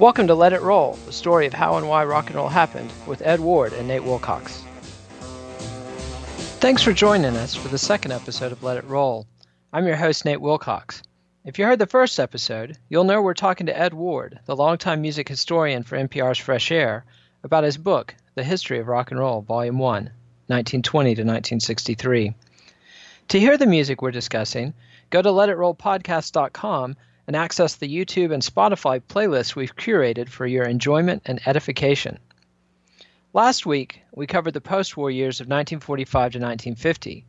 Welcome to Let It Roll, the story of how and why rock and roll happened, with Ed Ward and Nate Wilcox. Thanks for joining us for the second episode of Let It Roll. I'm your host, Nate Wilcox. If you heard the first episode, you'll know we're talking to Ed Ward, the longtime music historian for NPR's Fresh Air, about his book, The History of Rock and Roll, Volume 1, 1920 to 1963. To hear the music we're discussing, go to letitrollpodcast.com and access the YouTube and Spotify playlists we've curated for your enjoyment and edification. Last week, we covered the post war years of 1945 to 1950.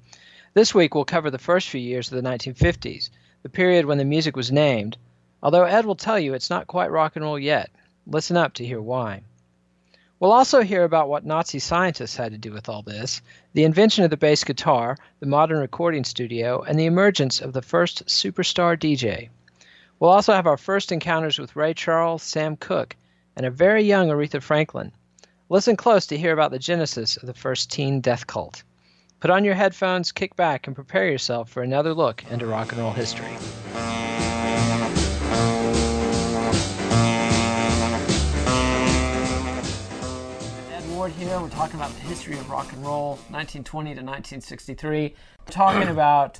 This week, we'll cover the first few years of the 1950s, the period when the music was named, although Ed will tell you it's not quite rock and roll yet. Listen up to hear why. We'll also hear about what Nazi scientists had to do with all this, the invention of the bass guitar, the modern recording studio, and the emergence of the first superstar DJ. We'll also have our first encounters with Ray Charles, Sam Cooke, and a very young Aretha Franklin. Listen close to hear about the genesis of the first teen death cult. Put on your headphones, kick back, and prepare yourself for another look into rock and roll history. Here. We're talking about the history of rock and roll, 1920 to 1963. We're talking about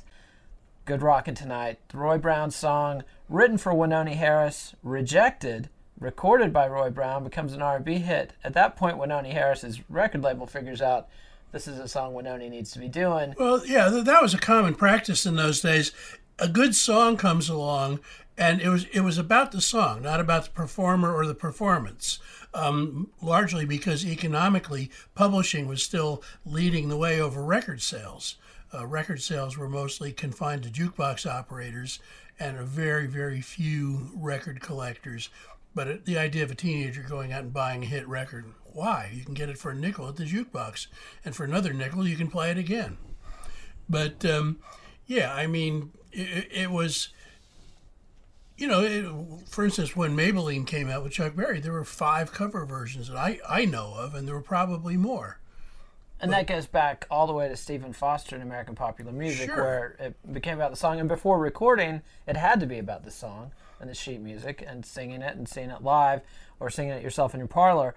Good Rockin' Tonight, the Roy Brown song, written for Wynonie Harris, rejected, recorded by Roy Brown, becomes an R&B hit. At that point, Wynonie Harris's record label figures out this is a song Wynonie needs to be doing. Well, yeah, that was a common practice in those days. A good song comes along, and it was it was about the song, not about the performer or the performance. Um, largely because economically, publishing was still leading the way over record sales. Uh, record sales were mostly confined to jukebox operators and a very, very few record collectors. But the idea of a teenager going out and buying a hit record, why? You can get it for a nickel at the jukebox, and for another nickel, you can play it again. But um, yeah, I mean, it, it was you know, it, for instance, when Maybelline came out with Chuck Berry, there were five cover versions that I, I know of, and there were probably more. And that goes back all the way to Stephen Foster in American popular music, Sure. where it became about the song. And before recording, it had to be about the song and the sheet music and singing it and seeing it live or singing it yourself in your parlor.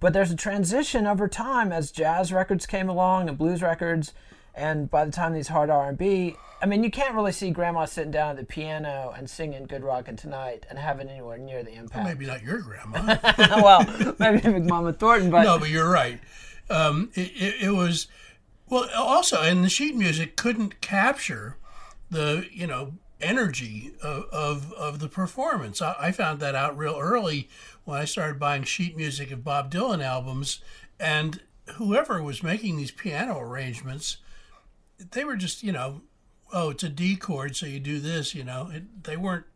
But there's a transition over time as jazz records came along and blues records, and by the time these hard R&B, I mean, you can't really see Grandma sitting down at the piano and singing "Good Rockin' Tonight" and having anywhere near the impact. Maybe not your grandma. well, maybe Big Mama Thornton, but no, but you're right. Um, it, it, was well. Also, and the sheet music couldn't capture the you know energy of of, of the performance. I, I found that out real early when I started buying sheet music of Bob Dylan albums, and whoever was making these piano arrangements, they were just you know, oh, it's a D chord, so you do this. You know, it, they weren't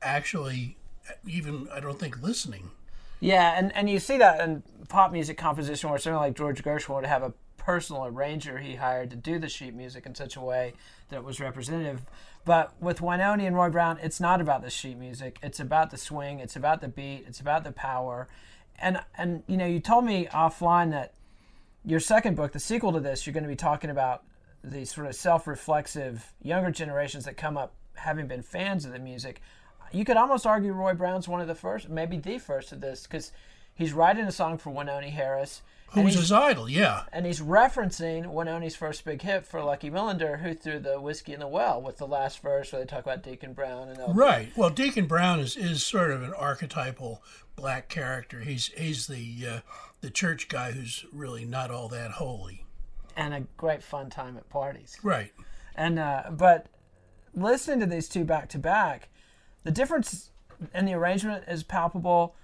actually even I don't think listening. Yeah, and, and you see that in pop music composition where someone like George Gershwin would have a personal arranger he hired to do the sheet music in such a way that it was representative. But with Wynonie and Roy Brown, it's not about the sheet music. It's about the swing. It's about the beat. It's about the power. And and you know, you told me offline that your second book, the sequel to this, you're going to be talking about the sort of self-reflexive younger generations that come up having been fans of the music. You could almost argue Roy Brown's one of the first, maybe the first of this, because he's writing a song for Wynonie Harris. Who was his idol? Yeah. and he's referencing Wynonie's first big hit for Lucky Millinder, who threw the whiskey in the well with the last verse where they talk about Deacon Brown and. Right. Well, Deacon Brown is, is sort of an archetypal black character. He's he's the uh, the church guy who's really not all that holy. and a great fun time at parties. Right. And uh, but listening to these two back to back, the difference in the arrangement is palpable.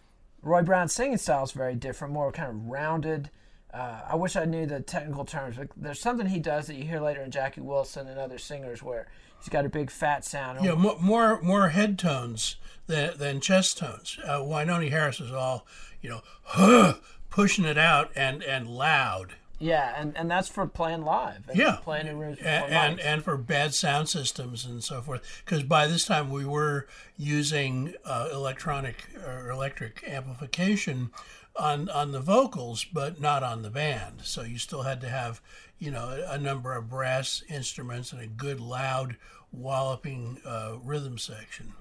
Roy Brown's singing style is very different, more kind of rounded. Uh, I wish I knew the technical terms, but there's something he does that you hear later in Jackie Wilson and other singers where he's got a big fat sound. Yeah. More more, more head tones than, than chest tones. Uh, Wynonie Harris is all you know, huh, pushing it out and and loud. Yeah, and, and that's for playing live. And Yeah. playing in rooms and and, and for bad sound systems and so forth. Because by this time we were using uh, electronic or electric amplification on on the vocals, but not on the band. So you still had to have you know a, a number of brass instruments and a good loud walloping uh, rhythm section.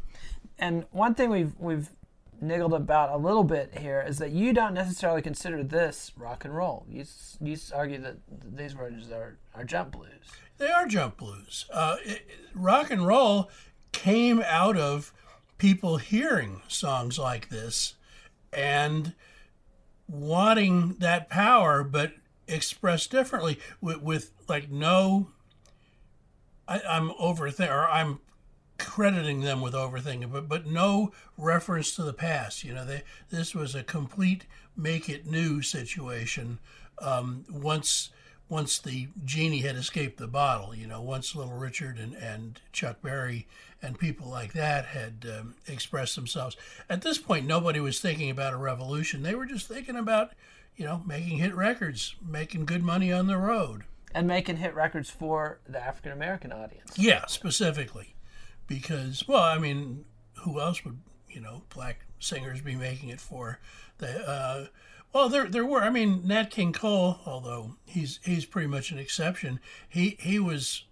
and one thing we've we've niggled about a little bit here is that you don't necessarily consider this rock and roll. You you argue that these words are are jump blues. They are jump blues. Uh, it, rock and roll came out of people hearing songs like this and wanting that power, but expressed differently with, with like no. I, I'm overthinking, or I'm crediting them with overthinking, but but no reference to the past. You know, they this was a complete make it new situation. Um, once once the genie had escaped the bottle, you know, once Little Richard and, and Chuck Berry and people like that had um, expressed themselves. At this point, nobody was thinking about a revolution. They were just thinking about, you know, making hit records, making good money on the road. And making hit records for the African American audience. Yeah, specifically because well, I mean, who else would you know black singers be making it for? The uh, well, there there were. I mean, Nat King Cole, although he's he's pretty much an exception. He he was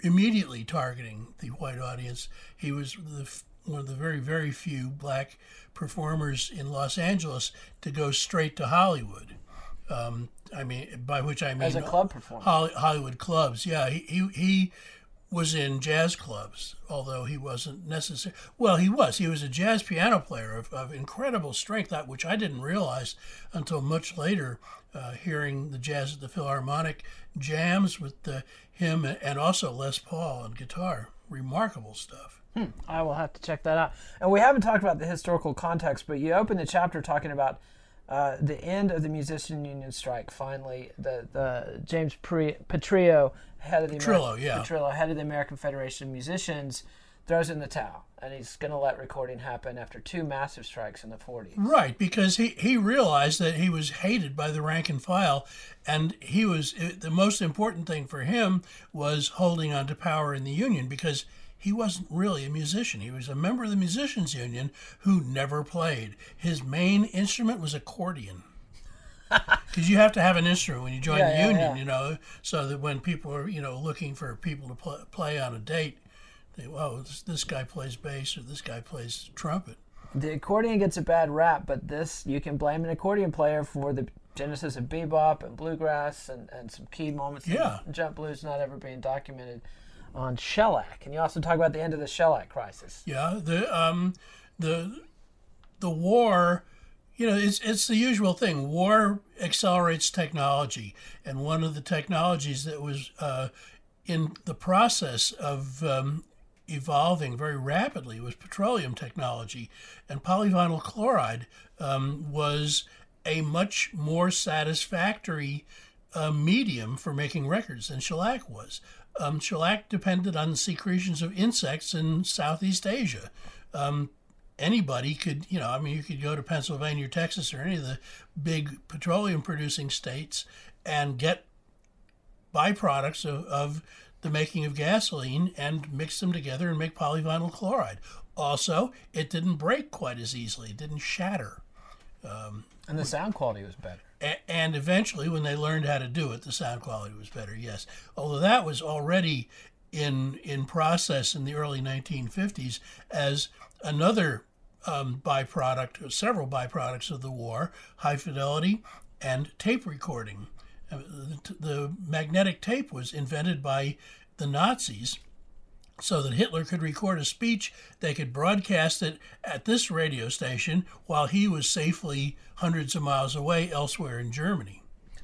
immediately targeting the white audience. He was the one of the very very few black performers in Los Angeles to go straight to Hollywood. Um, I mean, by which I mean as a club performer, Hollywood clubs. Yeah, he he, he was in jazz clubs, although he wasn't necessary. Well, he was. He was a jazz piano player of, of incredible strength, which I didn't realize until much later, uh, hearing the jazz at the Philharmonic jams with the, him and also Les Paul on guitar. Remarkable stuff. Hmm. I will have to check that out. And we haven't talked about the historical context, but you opened the chapter talking about uh, the end of the musician union strike. Finally, the the James Petrillo head of the Petrillo, Ameri- yeah. Petrillo, head of the American Federation of Musicians, throws in the towel, and he's going to let recording happen after two massive strikes in the 40s. Right, because he he realized that he was hated by the rank and file, and he was eh, the most important thing for him was holding on to power in the union because he wasn't really a musician. He was a member of the musicians union who never played. His main instrument was accordion because you have to have an instrument when you join yeah, the union, yeah. you know, so that when people are, you know, looking for people to pl- play on a date, they, well, this, this guy plays bass or this guy plays trumpet. The accordion gets a bad rap, but this, you can blame an accordion player for the genesis of bebop and bluegrass and, and some key moments yeah. jump blues not ever being documented on shellac. And you also talk about the end of the shellac crisis. Yeah, the, um, the, the war you know, it's it's the usual thing. War accelerates technology, and one of the technologies that was uh, in the process of um, evolving very rapidly was petroleum technology, and polyvinyl chloride um, was a much more satisfactory uh, medium for making records than shellac was. Um, shellac depended on the secretions of insects in Southeast Asia. Um, anybody could, you know, I mean, you could go to Pennsylvania or Texas or any of the big petroleum producing states and get byproducts of, of the making of gasoline and mix them together and make polyvinyl chloride. Also, it didn't break quite as easily, it didn't shatter. Um, and the sound quality was better. And eventually, when they learned how to do it, the sound quality was better, yes. Although that was already in, in process in the early 1950s as another um, byproduct, several byproducts of the war, high fidelity and tape recording. Uh, the, the magnetic tape was invented by the Nazis so that Hitler could record a speech, they could broadcast it at this radio station while he was safely hundreds of miles away elsewhere in Germany.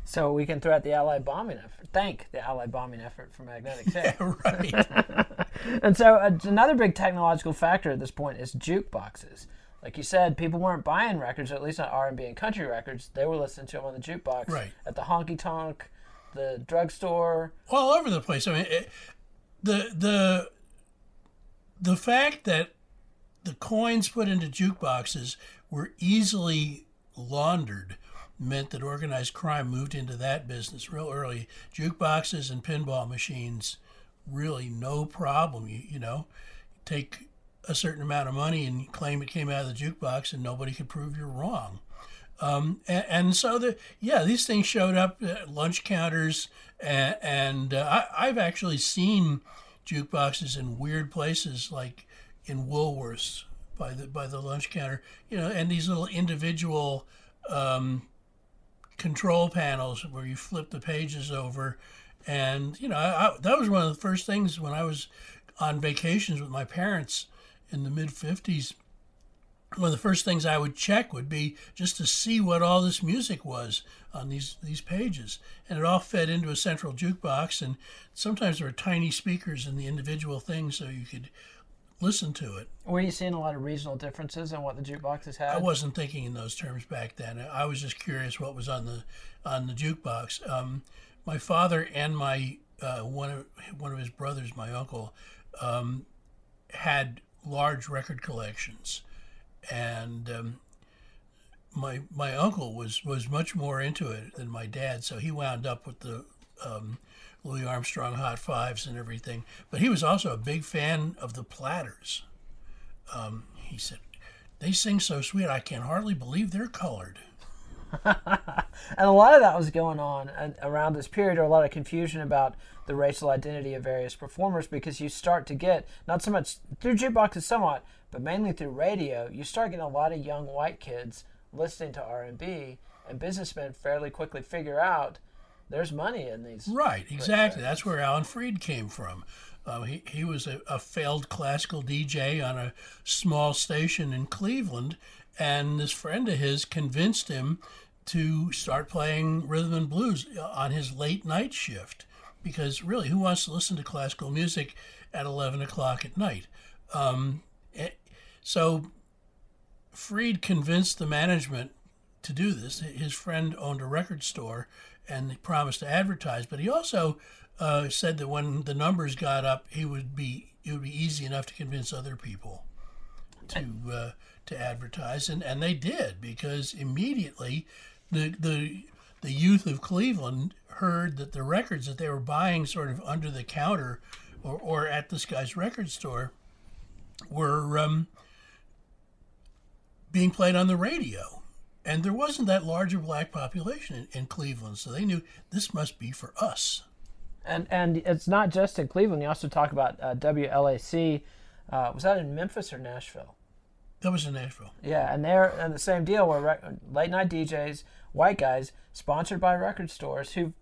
So we can throw out the Allied bombing effort. Thank the Allied bombing effort for magnetic tape. Yeah, right. and so uh, another big technological factor at this point is jukeboxes. Like you said, people weren't buying records, at least not R&B and country records. They were listening to them on the jukebox, right. at the honky tonk, the drugstore, all over the place. I mean, it, the the the fact that the coins put into jukeboxes were easily laundered meant that organized crime moved into that business real early. Jukeboxes and pinball machines, really no problem. You, you know, take a certain amount of money and claim it came out of the jukebox, and nobody could prove you're wrong. Um, and, and, so the yeah, these things showed up at lunch counters, and, and uh, I, I've actually seen jukeboxes in weird places like in Woolworths by the by the lunch counter. You know, and these little individual um, control panels where you flip the pages over, and you know I, I, that was one of the first things when I was on vacations with my parents in the mid '50s. One of the first things I would check would be just to see what all this music was on these these pages, and it all fed into a central jukebox. And sometimes there were tiny speakers in the individual things, so you could listen to it. Were you seeing a lot of regional differences in what the jukeboxes had? I wasn't thinking in those terms back then. I was just curious what was on the on the jukebox. Um, my father and my uh, one of one of his brothers, my uncle, um, had large record collections, and um, my my uncle was was much more into it than my dad. So he wound up with the um, Louis Armstrong Hot Fives and everything. But he was also a big fan of the Platters. Um, he said, "They sing so sweet, I can hardly believe they're colored." and a lot of that was going on around this period, or a lot of confusion about the racial identity of various performers, because you start to get not so much through jukeboxes, somewhat, but mainly through radio. You start getting a lot of young white kids listening to R&B, and businessmen fairly quickly figure out there's money in these. Right, exactly. That's where Alan Freed came from. Uh, he, he was a, a, failed classical DJ on a small station in Cleveland, and this friend of his convinced him to start playing rhythm and blues on his late night shift. Because really, who wants to listen to classical music at 11 o'clock at night? Um, it, eh, so Freed convinced the management to do this. His friend owned a record store and he promised to advertise. But he also uh, said that when the numbers got up, he would be it would be easy enough to convince other people to uh, to advertise, and, and they did because immediately the the the youth of Cleveland heard that the records that they were buying sort of under the counter or, or at this guy's record store were um, being played on the radio and there wasn't that large a black population in, in, Cleveland, so they knew this must be for us. And and it's not just in Cleveland. You also talk about uh, WLAC. Uh, was that in Memphis or Nashville? That was in Nashville. Yeah, and they're and the same deal where rec- late night DJs, white guys, sponsored by record stores who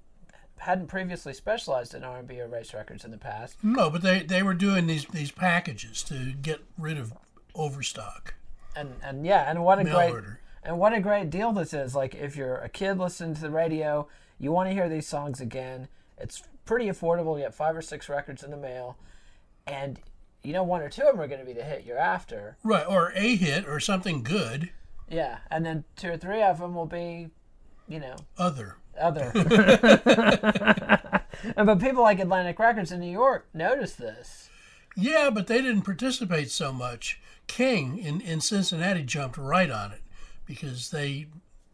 hadn't previously specialized in R&B or race records in the past. No, but they, they were doing these these packages to get rid of overstock. And and yeah, and what a Mail great order. And what a great deal this is. Like, if you're a kid listening to the radio, you want to hear these songs again. It's pretty affordable. You get five or six records in the mail. And you know, one or two of them are going to be the hit you're after. Right, or a hit or something good. Yeah, and then two or three of them will be, you know, other. Other. and but people like Atlantic Records in New York noticed this. Yeah, but they didn't participate so much. King in, in Cincinnati jumped right on it because they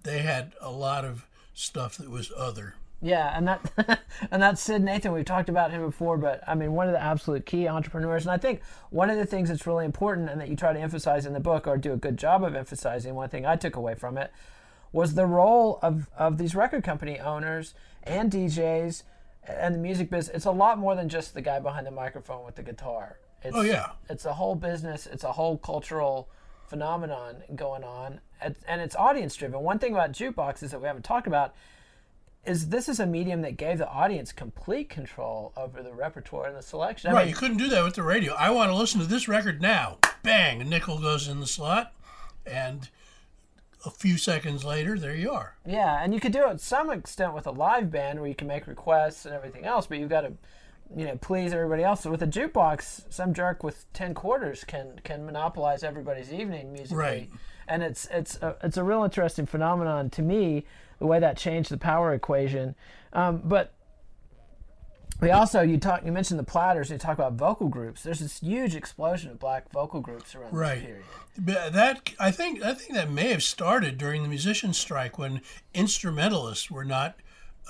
they had a lot of stuff that was other. Yeah, and that and that's Syd Nathan. We've talked about him before, but I mean, one of the absolute key entrepreneurs. And I think one of the things that's really important and that you try to emphasize in the book, or do a good job of emphasizing, one thing I took away from it was the role of of these record company owners and DJs and the music business. It's a lot more than just the guy behind the microphone with the guitar. It's, oh yeah, it's a whole business. It's a whole cultural phenomenon going on, and it's audience driven. One thing about jukeboxes that we haven't talked about is this is a medium that gave the audience complete control over the repertoire and the selection. I right, mean, you couldn't do that with the radio. I want to listen to this record now. Bang, a nickel goes in the slot, and a few seconds later, there you are. Yeah, and you could do it to some extent with a live band where you can make requests and everything else, but you've got to you know please everybody else. So with a jukebox, some jerk with ten quarters can can monopolize everybody's evening musically. Right. And it's it's a, it's a real interesting phenomenon to me the way that changed the power equation. Um, but we also you talk you mentioned the platters you talk about vocal groups. There's this huge explosion of black vocal groups around right. this period. But that I think I think that may have started during the musician strike when instrumentalists were not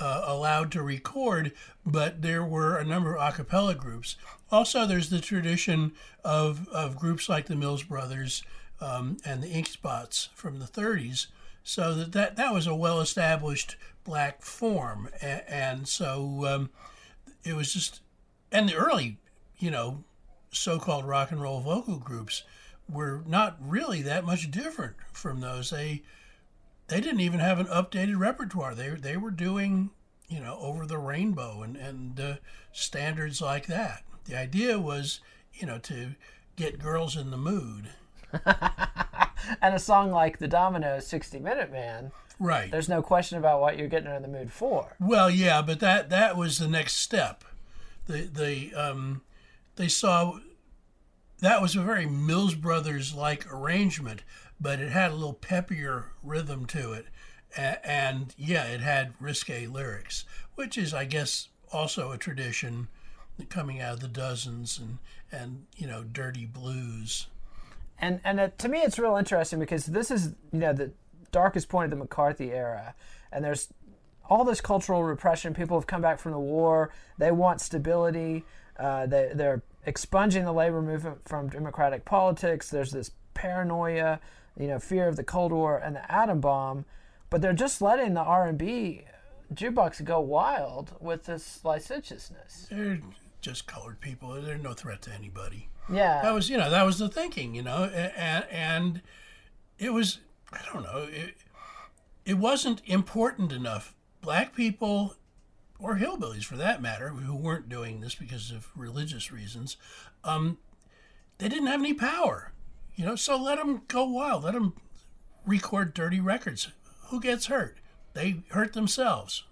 uh, allowed to record, but there were a number of a cappella groups. Also, there's the tradition of, of groups like the Mills Brothers um, and the Ink Spots from the 30s. So that, that, that was a well established black form. And, and so um, it was just, and the early, you know, so called rock and roll vocal groups were not really that much different from those. They they didn't even have an updated repertoire. They they were doing you know over the rainbow and and uh, standards like that. The idea was you know to get girls in the mood. and a song like the Dominoes 60 Minute Man. Right. There's no question about what you're getting her in the mood for. Well, yeah, but that that was the next step. The the um, they saw that was a very Mills Brothers like arrangement, but it had a little peppier rhythm to it, and, yeah, it had risque lyrics, which is, I guess, also a tradition coming out of the dozens and and you know dirty blues. And and it, to me, it's real interesting because this is you know the darkest point of the McCarthy era, and there's all this cultural repression. People have come back from the war. They want stability. Uh, they, they're expunging the labor movement from democratic politics. There's this paranoia, you know, fear of the Cold War and the atom bomb, but they're just letting the R&B jukebox go wild with this licentiousness. They're just colored people. They're no threat to anybody. Yeah, that was you know that was the thinking, you know, and and it was I don't know it, it wasn't important enough. Black people or hillbillies for that matter, who weren't doing this because of religious reasons, um, they didn't have any power. You know, so let them go wild. Let them record dirty records. Who gets hurt? They hurt themselves.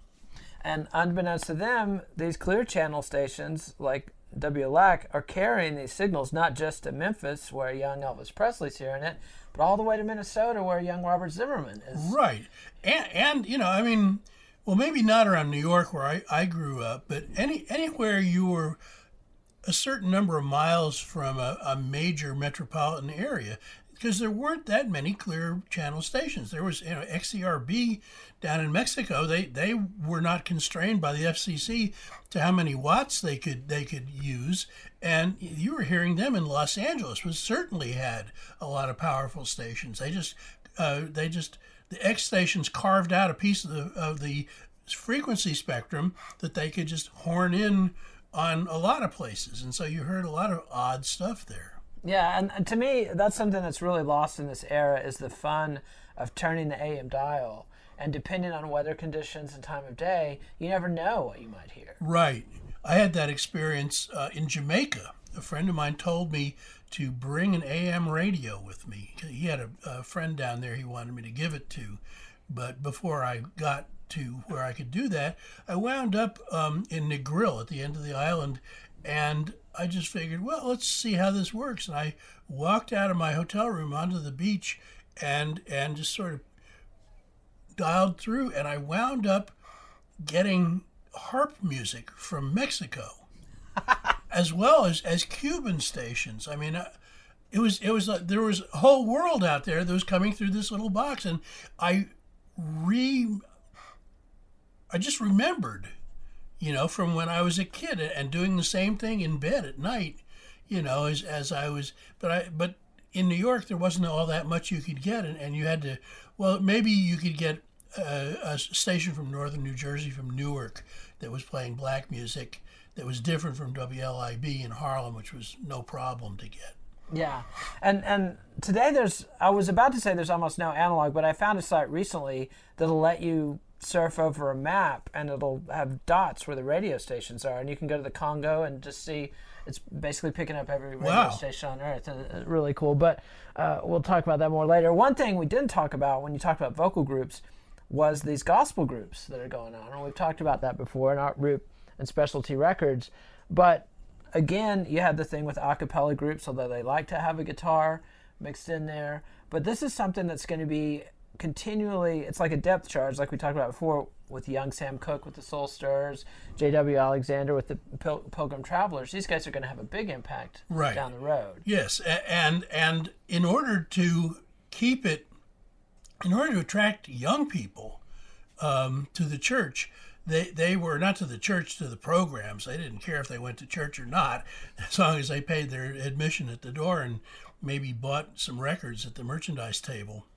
And unbeknownst to them, these clear channel stations like WLAC are carrying these signals not just to Memphis, where young Elvis Presley's hearing it, but all the way to Minnesota, where young Robert Zimmerman is. Right. And, and you know, I mean, well, maybe not around New York where I, I grew up, but any anywhere you were a certain number of miles from a, a major metropolitan area, because there weren't that many clear channel stations. There was, you know, XERB down in Mexico. They they were not constrained by the FCC to how many watts they could they could use, and you were hearing them in Los Angeles, which certainly had a lot of powerful stations. They just uh, they just the X stations carved out a piece of the of the frequency spectrum that they could just horn in on a lot of places, and so you heard a lot of odd stuff there. Yeah, and, and to me, that's something that's really lost in this era is the fun of turning the AM dial. And depending on weather conditions and time of day, you never know what you might hear. Right. I had that experience uh, in Jamaica. A friend of mine told me to bring an AM radio with me. He had a, a friend down there he wanted me to give it to. But before I got to where I could do that, I wound up um, in Negril at the end of the island. And I just figured, well, let's see how this works. And I walked out of my hotel room onto the beach and and just sort of dialed through. And I wound up getting harp music from Mexico as well as as Cuban stations. I mean, uh, it was it was like there was a whole world out there that was coming through this little box, and I re I just remembered, you know, from when I was a kid and doing the same thing in bed at night, you know, as as I was. But I but in New York there wasn't all that much you could get, and, and you had to. Well, maybe you could get a, a station from northern New Jersey, from Newark, that was playing black music that was different from WLIB in Harlem, which was no problem to get. Yeah, and and today there's I was about to say there's almost no analog, but I found a site recently that'll let you surf over a map and it'll have dots where the radio stations are, and you can go to the Congo and just see. It's basically picking up every radio wow. station on Earth. And really cool, but uh, we'll talk about that more later. One thing we didn't talk about when you talked about vocal groups was these gospel groups that are going on, and we've talked about that before in Art Rupe and specialty records. But again, you have the thing with a cappella groups, although they like to have a guitar mixed in there. But this is something that's going to be continually, it's like a depth charge, like we talked about before with young Sam Cooke with the Soul Stirrers, J.W. Alexander with the Pil- Pilgrim Travelers. These guys are going to have a big impact right. down the road. Yes, and and in order to keep it, in order to attract young people um, to the church, they they were not to the church to the programs. They didn't care if they went to church or not, as long as they paid their admission at the door and maybe bought some records at the merchandise table.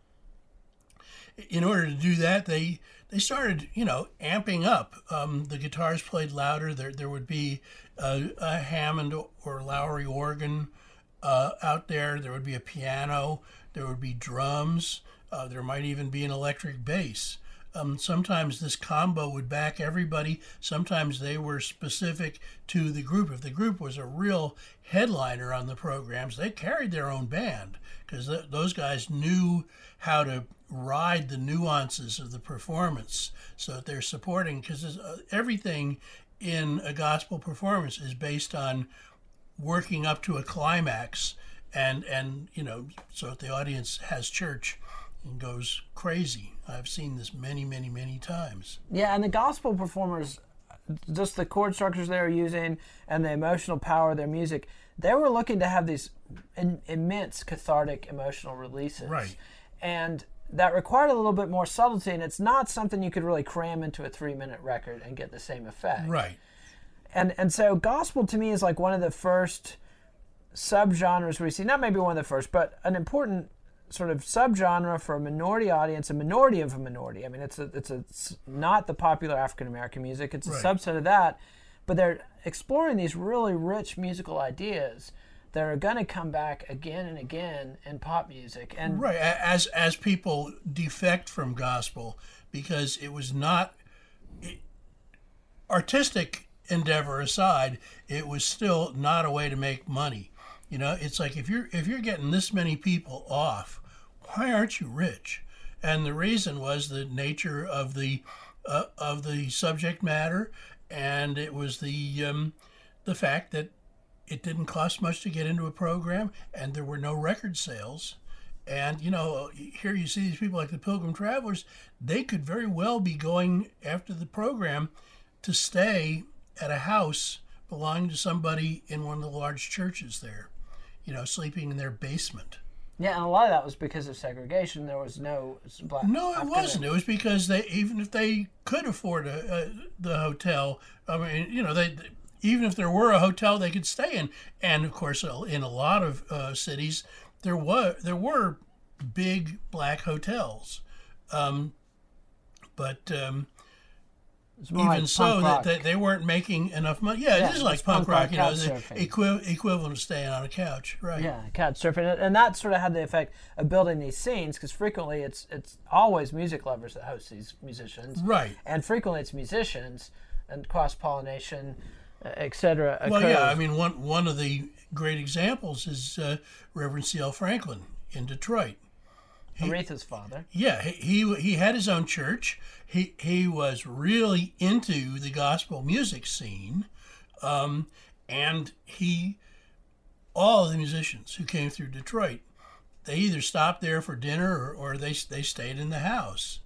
In order to do that, they they started you know amping up. Um, the guitars played louder. There there would be a, a Hammond or Lowrey organ. uh, out there. There would be a piano, there would be drums, uh, there might even be an electric bass. Um, sometimes this combo would back everybody. Sometimes they were specific to the group. If the group was a real headliner on the programs, they carried their own band because th- those guys knew how to ride the nuances of the performance so that they're supporting because uh, everything in a gospel performance is based on working up to a climax and and you know so that the audience has church and goes crazy i've seen this many many many times Yeah, and the gospel performers, just the chord structures they were using and the emotional power of their music, they were looking to have these in, immense cathartic emotional releases. Right. And that required a little bit more subtlety, and it's not something you could really cram into a three minute record and get the same effect. right And and so gospel to me is like one of the first subgenres we see, not maybe one of the first, but an important sort of subgenre for a minority audience, a minority of a minority. I mean, it's a, it's a, it's not the popular African American music; it's a Right. subset of that. But they're exploring these really rich musical ideas that are going to come back again and again in pop music. And right as as people defect from gospel because it was not it, artistic endeavor aside it was still not a way to make money you know it's like if you're if you're getting this many people off why aren't you rich and the reason was the nature of the uh, of the subject matter and it was the um, the fact that it didn't cost much to get into a program and there were no record sales and you know here you see these people like the pilgrim travelers they could very well be going after the program to stay at a house belonging to somebody in one of the large churches there you know sleeping in their basement yeah, and a lot of that was because of segregation. There was no black. no it wasn't it was because they even if they could afford a, a, the hotel i mean you know they even if there were a hotel they could stay in. And of course in a lot of uh, cities there were there were big black hotels. Um, but um, even like so that they, they weren't making enough money. Yeah, Yeah, it is like punk punk rock rock you know the equi- equivalent of staying on a couch right. Yeah, couch surfing, And- and that sort of had the effect of building these scenes because frequently it's it's always music lovers that host these musicians, right. And frequently it's musicians and cross pollination, etc. Well, yeah, I mean, one one of the great examples is uh, Reverend C.L. Franklin in Detroit. Aretha's father. Yeah, he, he he had his own church. He he was really into the gospel music scene, um, and he all the musicians who came through Detroit, they either stopped there for dinner or, or they they stayed in the house,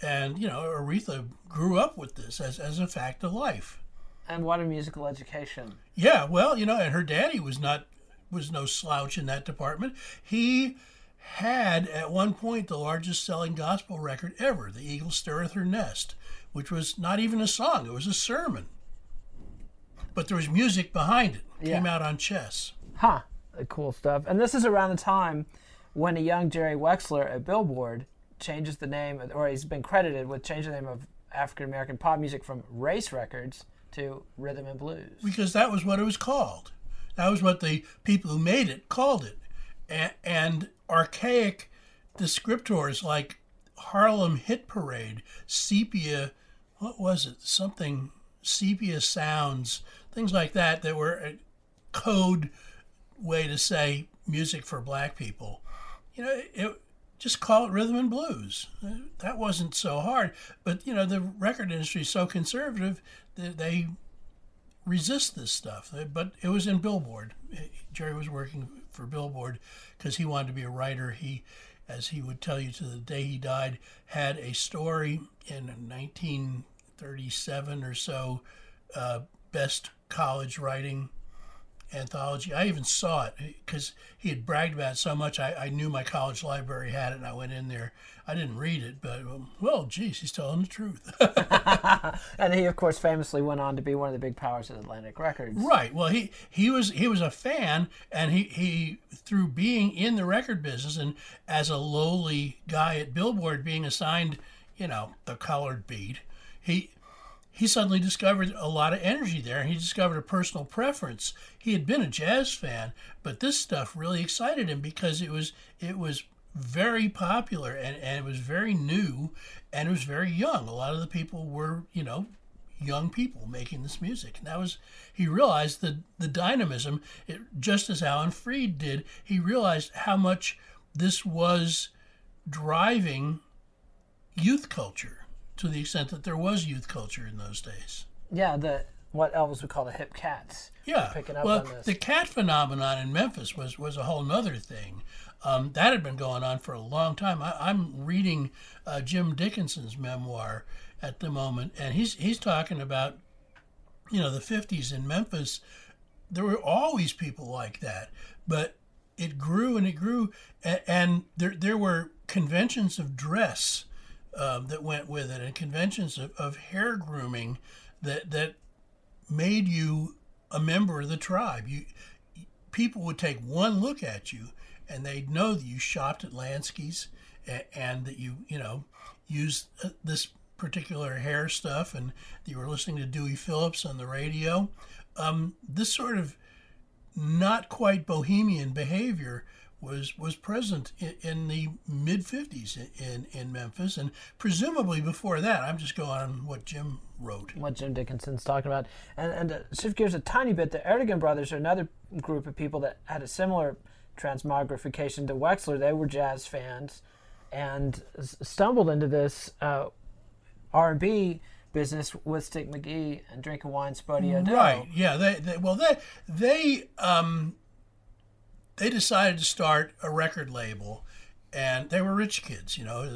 and you know Aretha grew up with this as as a fact of life. And what a musical education. Yeah, well, you know, and her daddy was not was no slouch in that department. He had at one point the largest selling gospel record ever, "The Eagle Stirreth Her Nest," which was not even a song; it was a sermon. But there was music behind it. Came Yeah. out on chess. Huh. Cool stuff. And this is around the time when a young Jerry Wexler at Billboard changes the name, or he's been credited with changing the name of African American pop music from Race Records to Rhythm and Blues. because that was what it was called. That was what the people who made it called it. And, and archaic descriptors like Harlem Hit Parade, sepia, what was it? Something sepia sounds, things like that, that were a code way to say music for black people. You know, it, just call it rhythm and blues. That wasn't so hard. But, you know, the record industry is so conservative that they resist this stuff. But it was in Billboard. Jerry was working for Billboard because he wanted to be a writer. He, as he would tell you to the day he died, had a story in 1937 or so, uh, best college writing anthology. I even saw it because he had bragged about it so much. I, I knew my college library had it, and I went in there. I didn't read it, but um, well, geez, he's telling the truth. And he, of course, famously went on to be one of the big powers at Atlantic Records. Right. Well, he he was he was a fan, and he he through being in the record business and as a lowly guy at Billboard, being assigned, you know, the colored beat, he he suddenly discovered a lot of energy there and he discovered a personal preference. He had been a jazz fan, but this stuff really excited him because it was it was very popular and, and it was very new and it was very young. A lot of the people were, you know, young people making this music. And that was he realized the the dynamism, it, just as Alan Freed did. He realized how much this was driving youth culture to the extent that there was youth culture in those days. Yeah, the what Elvis would call the hip cats. Yeah, picking up well, on this. the cat phenomenon in Memphis was was a whole nother thing. Um, that had been going on for a long time. I, I'm reading uh, Jim Dickinson's memoir at the moment, and he's he's talking about you know the 50s in Memphis. There were always people like that, but it grew and it grew, and, and there there were conventions of dress um, that went with it, and conventions of, of hair grooming that that made you a member of the tribe. You people would take one look at you and they'd know that you shopped at Lansky's and, and that you you know used uh, this particular hair stuff and you were listening to Dewey Phillips on the radio. Um, this sort of not quite bohemian behavior was was present in, in the mid 50s in, in Memphis and presumably before that I'm just going on what Jim wrote what Jim Dickinson's talking about and and to shift gears a tiny bit the Ertegun brothers are another group of people that had a similar transmogrification to Wexler they were jazz fans and s- stumbled into this uh, R&B business with Stick McGhee and drinking wine Spo-Dee-O-Dee. Right. Yeah. They, they well they they um they decided to start a record label, and they were rich kids. You know,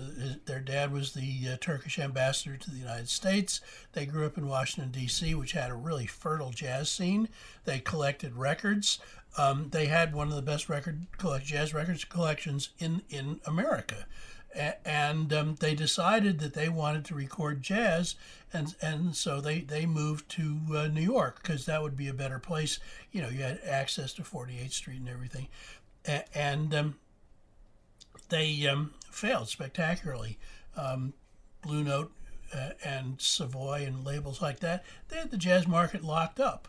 their dad was the uh, Turkish ambassador to the United States. They grew up in Washington D.C., which had a really fertile jazz scene. They collected records. Um, they had one of the best record collect, jazz records collections in in America. And um, they decided that they wanted to record jazz, and and so they, they moved to uh, New York because that would be a better place. You know, you had access to 48th Street and everything, A- and um, they um, failed spectacularly. Um, Blue Note uh, and Savoy and labels like that, they had the jazz market locked up,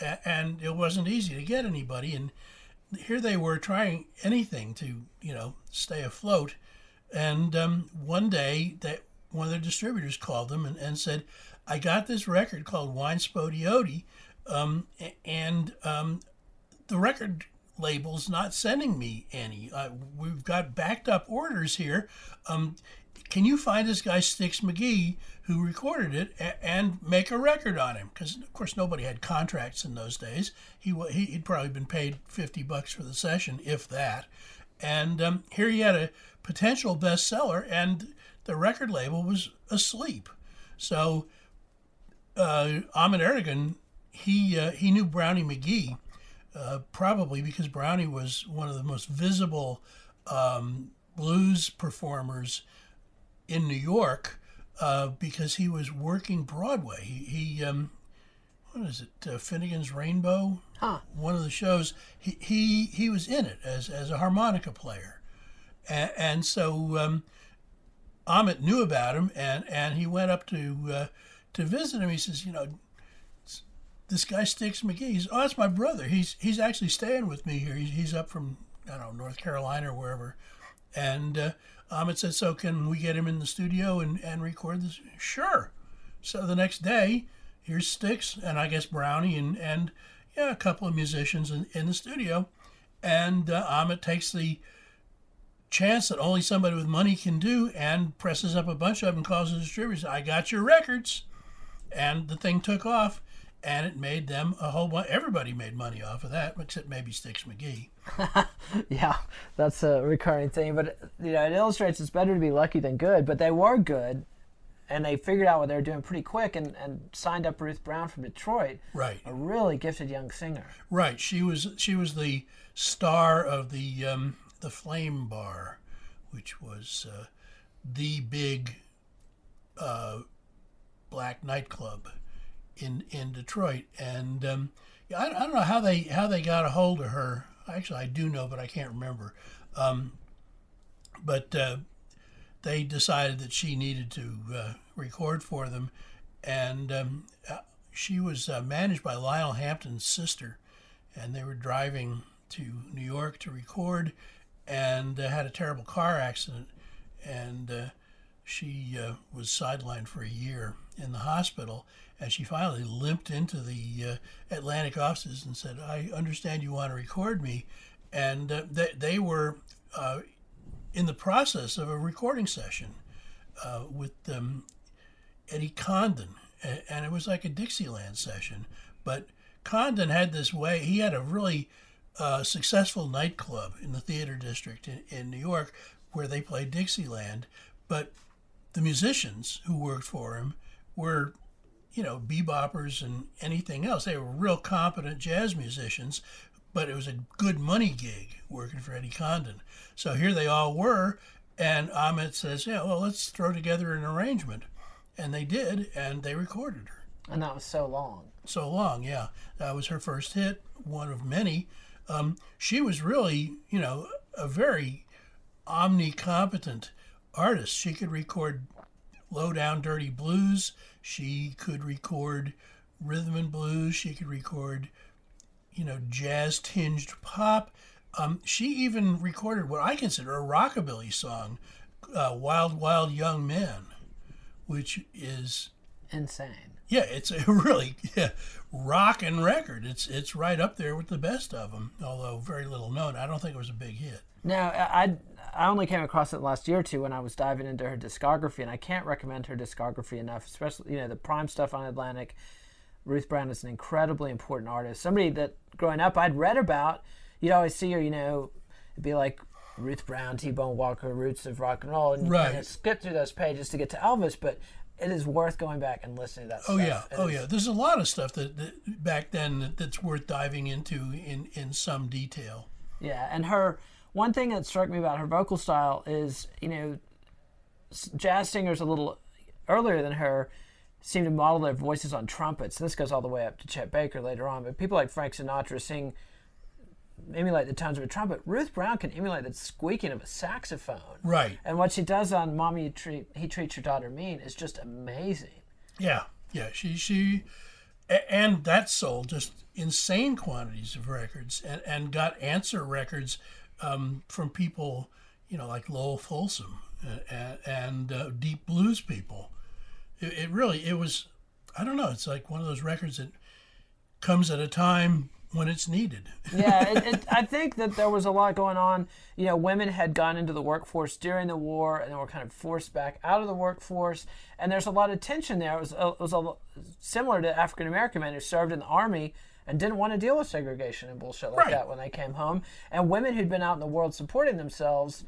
A- and it wasn't easy to get anybody. And here they were trying anything to you know stay afloat. And um, one day, that one of their distributors called them and, and said, "I got this record called Wine Spo-Dee-O-Dee, um, and um, the record label's not sending me any. Uh, we've got backed up orders here. Um, can you find this guy Sticks McGhee who recorded it and make a record on him? Because of course nobody had contracts in those days. He- he'd probably been paid fifty bucks for the session, if that. And um, here you had a potential bestseller, and the record label was asleep. So uh, Ahmet Ertegun, he uh, he knew Brownie McGhee, uh, probably because Brownie was one of the most visible um, blues performers in New York uh, because he was working Broadway. He, he um, what is it, uh, Finian's Rainbow? One of the shows. He he, he was in it as, as a harmonica player, and, and so um, Ahmet knew about him, and, and he went up to uh, to visit him. He says, you know, this guy Sticks McGhee. He's, oh, that's my brother. He's he's actually staying with me here. He's, he's up from I don't know North Carolina or wherever. And uh, Ahmet said, so can we get him in the studio and, and record this? Sure. So the next day, here's Sticks and I guess Brownie and and yeah, a couple of musicians in, in the studio. And uh, Ahmet takes the chance that only somebody with money can do and presses up a bunch of them and calls the distributors, I got your records. And the thing took off and it made them a whole bunch. Everybody made money off of that, except maybe Sticks McGhee. Yeah, that's a recurring thing. But you know, it illustrates it's better to be lucky than good. But they were good, and they figured out what they were doing pretty quick, and, and signed up Ruth Brown from Detroit, Right, a really gifted young singer. right. She was she was the star of the um, the Flame Bar, which was uh, the big uh, black nightclub in in Detroit, and um, I, I don't know how they how they got a hold of her. Actually, I do know, but I can't remember. Um, but uh, they decided that she needed to uh, record for them, and um, uh, she was uh, managed by Lionel Hampton's sister, and they were driving to New York to record, and uh, had a terrible car accident, and uh, she uh, was sidelined for a year in the hospital. And she finally limped into the Atlantic offices and said, "I understand you want to record me," and they, they were uh, in the process of a recording session uh, with um, Eddie Condon, and it was like a Dixieland session. But Condon had this way; he had a really uh, successful nightclub in the theater district in, in New York where they played Dixieland, but the musicians who worked for him were, you know, beboppers and anything else. They were real competent jazz musicians, but it was a good money gig working for Eddie Condon. So here they all were, and Ahmet says, "Yeah, well, let's throw together an arrangement," and they did, and they recorded her. And that was so long. So long, yeah, that was her first hit, one of many. Um, she was really, you know, a very omnicompetent artist. She could record low down dirty blues. She could record rhythm and blues. She could record, you know, jazz tinged pop. Um, she even recorded what I consider a rockabilly song, uh, "Wild Wild Young Men," which is Insane. yeah, it's a really yeah, rockin' record. It's it's right up there with the best of them, although very little known. I don't think it was a big hit. No, I I only came across it last year or two when I was diving into her discography, and I can't recommend her discography enough. Especially you know the prime stuff on Atlantic. Ruth Brown is an incredibly important artist. Somebody that growing up I'd read about. You'd always see her, you know, it'd be like Ruth Brown, T Bone Walker, Roots of Rock and Roll, and you Right. kind of skip through those pages to get to Elvis. But it is worth going back and listening to that. Stuff. Oh stuff. yeah, It oh is- yeah. There's a lot of stuff that, that back then that, that's worth diving into in in some detail. Yeah, and her one thing that struck me about her vocal style is, you know, jazz singers a little earlier than her seem to model their voices on trumpets. This goes all the way up to Chet Baker later on, but people like Frank Sinatra sing emulate the tones of a trumpet. Ruth Brown can emulate the squeaking of a saxophone. Right. And what she does on "Mommy, you treat, he treats your daughter mean" is just amazing. Yeah, yeah. She she, and that sold just insane quantities of records, and and got answer records um, from people, you know, like Lowell Fulson and, and uh, deep blues people. It, it really it was, I don't know. It's like one of those records that comes at a time when it's needed. yeah, it, it, I think that there was a lot going on. You know, women had gone into the workforce during the war and were kind of forced back out of the workforce. And there's a lot of tension there. It was, it was a, similar to African American men who served in the army and didn't want to deal with segregation and bullshit like Right. that when they came home. And women who'd been out in the world supporting themselves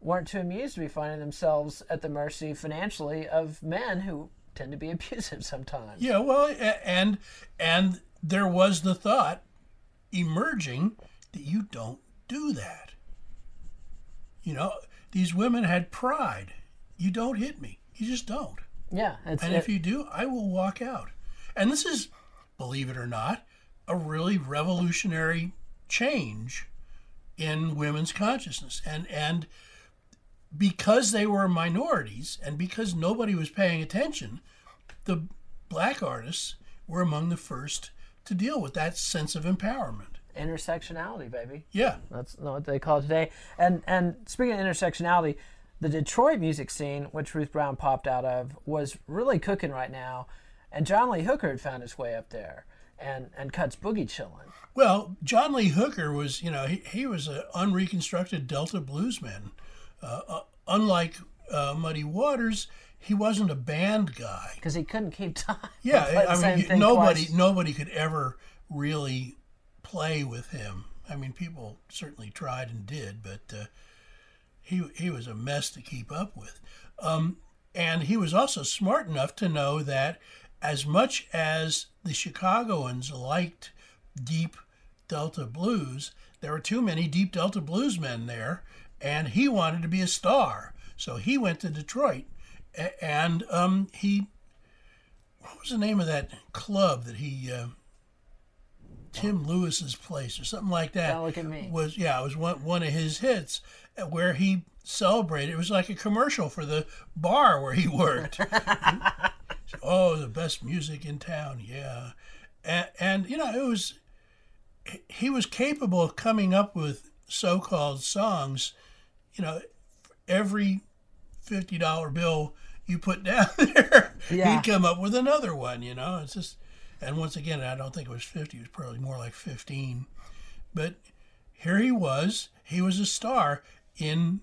weren't too amused to be finding themselves at the mercy financially of men who tend to be abusive sometimes. Yeah, well, and and there was the thought emerging that you don't do that. You know, these women had pride. You don't hit me. You just don't. Yeah, it's, And it- if you do, I will walk out. And this is, believe it or not, a really revolutionary change in women's consciousness. And and because they were minorities and because nobody was paying attention, the black artists were among the first to deal with that sense of empowerment. intersectionality, baby. Yeah. That's not what they call it today. And and speaking of intersectionality, the Detroit music scene, which Ruth Brown popped out of, was really cooking right now. And John Lee Hooker had found his way up there and, and cuts boogie chillin'. Well, John Lee Hooker was, you know, he, he was an unreconstructed Delta bluesman. Uh, uh, unlike uh, Muddy Waters, he wasn't a band guy. Because he couldn't keep time. Yeah, I mean, nobody twice. nobody could ever really play with him. I mean, people certainly tried and did, but uh, he he was a mess to keep up with. Um, and he was also smart enough to know that as much as the Chicagoans liked deep Delta blues, there were too many deep Delta bluesmen there, and he wanted to be a star. So he went to Detroit, and um, he what was the name of that club that he uh, Tim Lewis's place or something like that? Look at me. Was yeah, it was one one of his hits uh, where he celebrated. It was like a commercial for the bar where he worked. oh, the best music in town, yeah. And, and you know, it was he was capable of coming up with so-called songs. You know, every fifty dollar bill you put down there, Yeah. he'd come up with another one. You know, it's just. And once again, I don't think it was fifty. It was probably more like fifteen. But here he was. He was a star in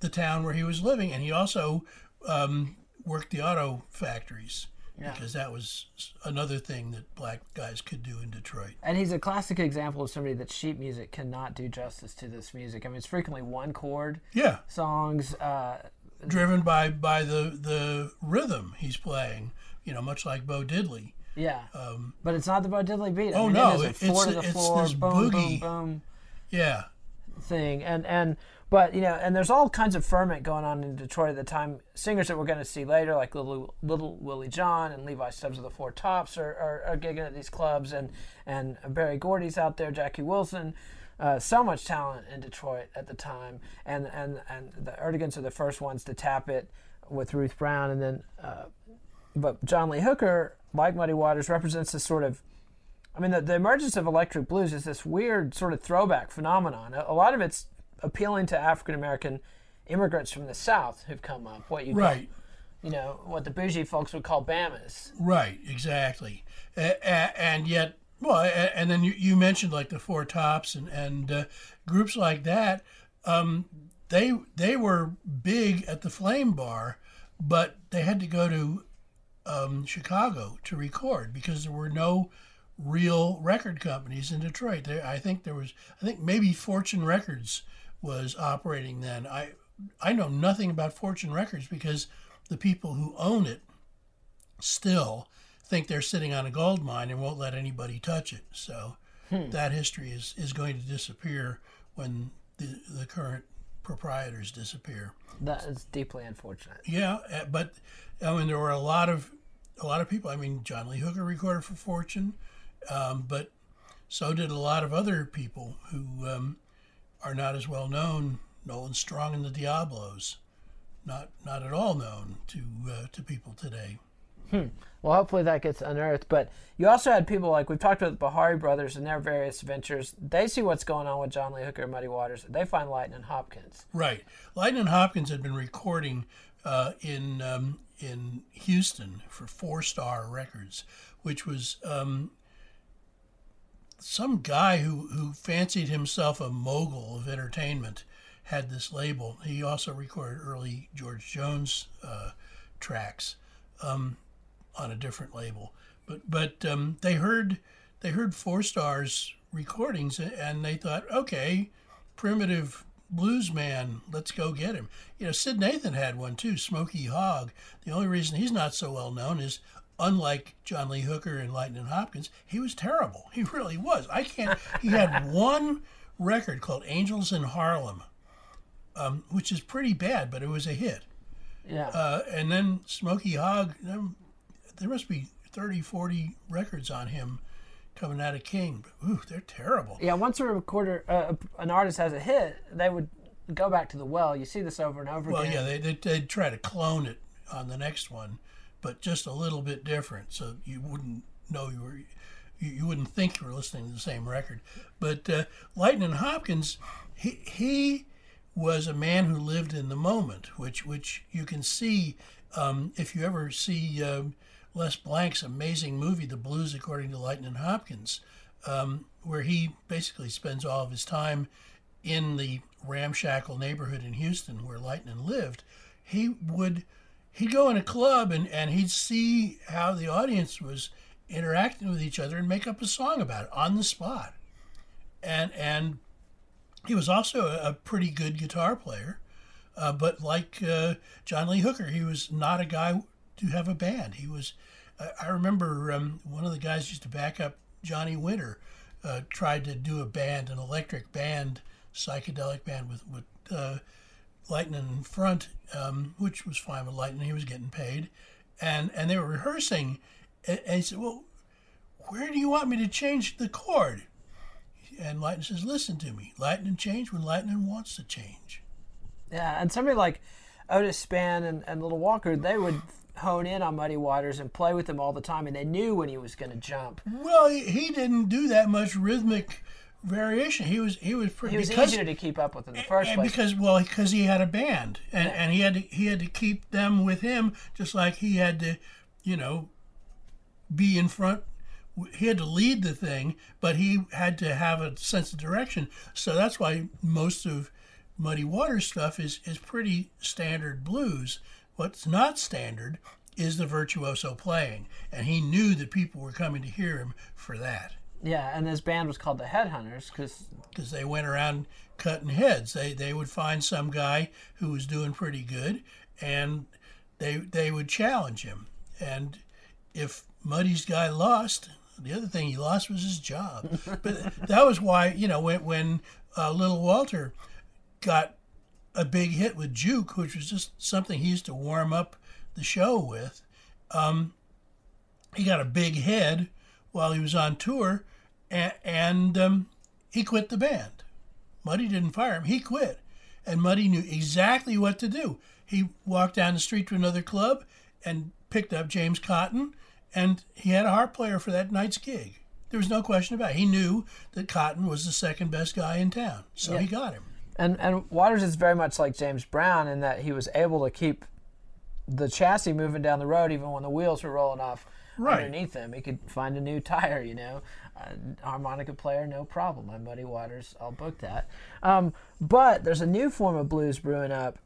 the town where he was living, and he also um, worked the auto factories Yeah. because that was another thing that black guys could do in Detroit. And he's a classic example of somebody that sheet music cannot do justice to this music. I mean, it's frequently one chord Yeah, songs. Uh, driven by by the the rhythm he's playing. You know, much like Bo Diddley. yeah, but it's not the Bo Diddley beat. I Um, Oh, mean, no, it is a it's- to the it's floor, this boom, boom, boogie. boom Yeah, thing, and and but you know, and there's all kinds of ferment going on in Detroit at the time. Singers that we're going to see later, like Little, Little Willie John and Levi Stubbs of the Four Tops, are, are, are gigging at these clubs, and and Berry Gordy's out there, Jackie Wilson. Uh, so much talent in Detroit at the time, and and and the Erteguns are the first ones to tap it with Ruth Brown, and then uh, but John Lee Hooker, like Muddy Waters, represents this sort of I mean, the, the emergence of electric blues is this weird sort of throwback phenomenon. A, a lot of it's appealing to African American immigrants from the South who've come up. What you right, you know, what the bougie folks would call Bamas. right, exactly. And yet, well, and then you, you mentioned like the Four Tops and and uh, groups like that. Um, they they were big at the Flame Bar, but they had to go to um, Chicago to record because there were no real record companies in Detroit. There, I think there was, I think maybe Fortune Records was operating then. I I know nothing about Fortune Records because the people who own it still think they're sitting on a gold mine and won't let anybody touch it. So that history is, is going to disappear when the, the current proprietors disappear. That is deeply unfortunate. Yeah, uh, but I mean there were a lot of a lot of people. I mean John Lee Hooker recorded for Fortune, um, but so did a lot of other people who um, are not as well known. Nolan Strong and the Diablos, not not at all known to uh, to people today. Well, hopefully that gets unearthed. But you also had people like we've talked about the Bihari brothers and their various ventures. They see what's going on with John Lee Hooker and Muddy Waters. They find Lightning Hopkins. Right. Lightning Hopkins had been recording uh, in um, in Houston for Four Star Records, which was um, some guy who, who fancied himself a mogul of entertainment had this label. He also recorded early George Jones uh, tracks um, on a different label. But but um, they heard they heard Four Stars recordings and they thought, okay, primitive blues man, let's go get him. You know, Syd Nathan had one too, Smokey Hogg. The only reason he's not so well known is unlike John Lee Hooker and Lightning Hopkins, he was terrible. He really was. I can't he had one record called Angels in Harlem, um, which is pretty bad, but it was a hit. Yeah. Uh, and then Smokey Hogg, um, there must be 30, 40 records on him coming out of King. But, ooh, they're terrible. Yeah, once a recorder, uh, an artist has a hit, they would go back to the well. You see this over and over Well, again. Well, yeah, they, they, they'd try to clone it on the next one, but just a little bit different, so you wouldn't know you were, you, wouldn't think you were listening to the same record. But uh, Lightning Hopkins, he he was a man who lived in the moment, which which you can see um, if you ever see um, Les Blank's amazing movie, The Blues According to Lightning Hopkins, um, where he basically spends all of his time in the ramshackle neighborhood in Houston where Lightning lived, he would he'd go in a club and, and he'd see how the audience was interacting with each other and make up a song about it on the spot. And and he was also a, pretty good guitar player, uh, but like uh, John Lee Hooker, he was not a guy to have a band. He was. I I remember um, one of the guys used to back up Johnny Winter. Uh, tried to do a band, an electric band, psychedelic band with with uh, Lightning in front, um, which was fine with Lightning. He was getting paid, and and they were rehearsing, and, and he said, "Well, where do you want me to change the chord?" And Lightning says, "Listen to me. Lightning change when Lightning wants to change." Yeah, and somebody like Otis Spann and, and Little Walter, they would hone in on Muddy Waters and play with him all the time, and they knew when he was going to jump. Well, he, he didn't do that much rhythmic variation. He was he was pretty He was because, easier to keep up with in the eh, first and place. because well because he had a band and, and he had to he had to keep them with him just like he had to you know be in front he had to lead the thing but he had to have a sense of direction so that's why most of muddy waters stuff is is pretty standard blues what's not standard is the virtuoso playing and he knew that people were coming to hear him for that yeah, and his band was called the Headhunters because because they went around cutting heads. They they would find some guy who was doing pretty good, and they they would challenge him. And if Muddy's guy lost, the other thing he lost was his job. but that was why you know when when uh, Little Walter got a big hit with Juke, which was just something he used to warm up the show with. Um, he got a big head while he was on tour, and, and um, he quit the band. Muddy didn't fire him; he quit, and Muddy knew exactly what to do. He walked down the street to another club and picked up James Cotton, and he had a harp player for that night's gig. There was no question about it. He knew that Cotton was the second best guy in town, so Yeah. he got him. and and Waters is very much like James Brown in that he was able to keep the chassis moving down the road even when the wheels were rolling off Right. underneath him. He could find a new tire, you know. Uh, harmonica player, no problem. I'm Muddy Waters. I'll book that. Um, but there's a new form of blues brewing up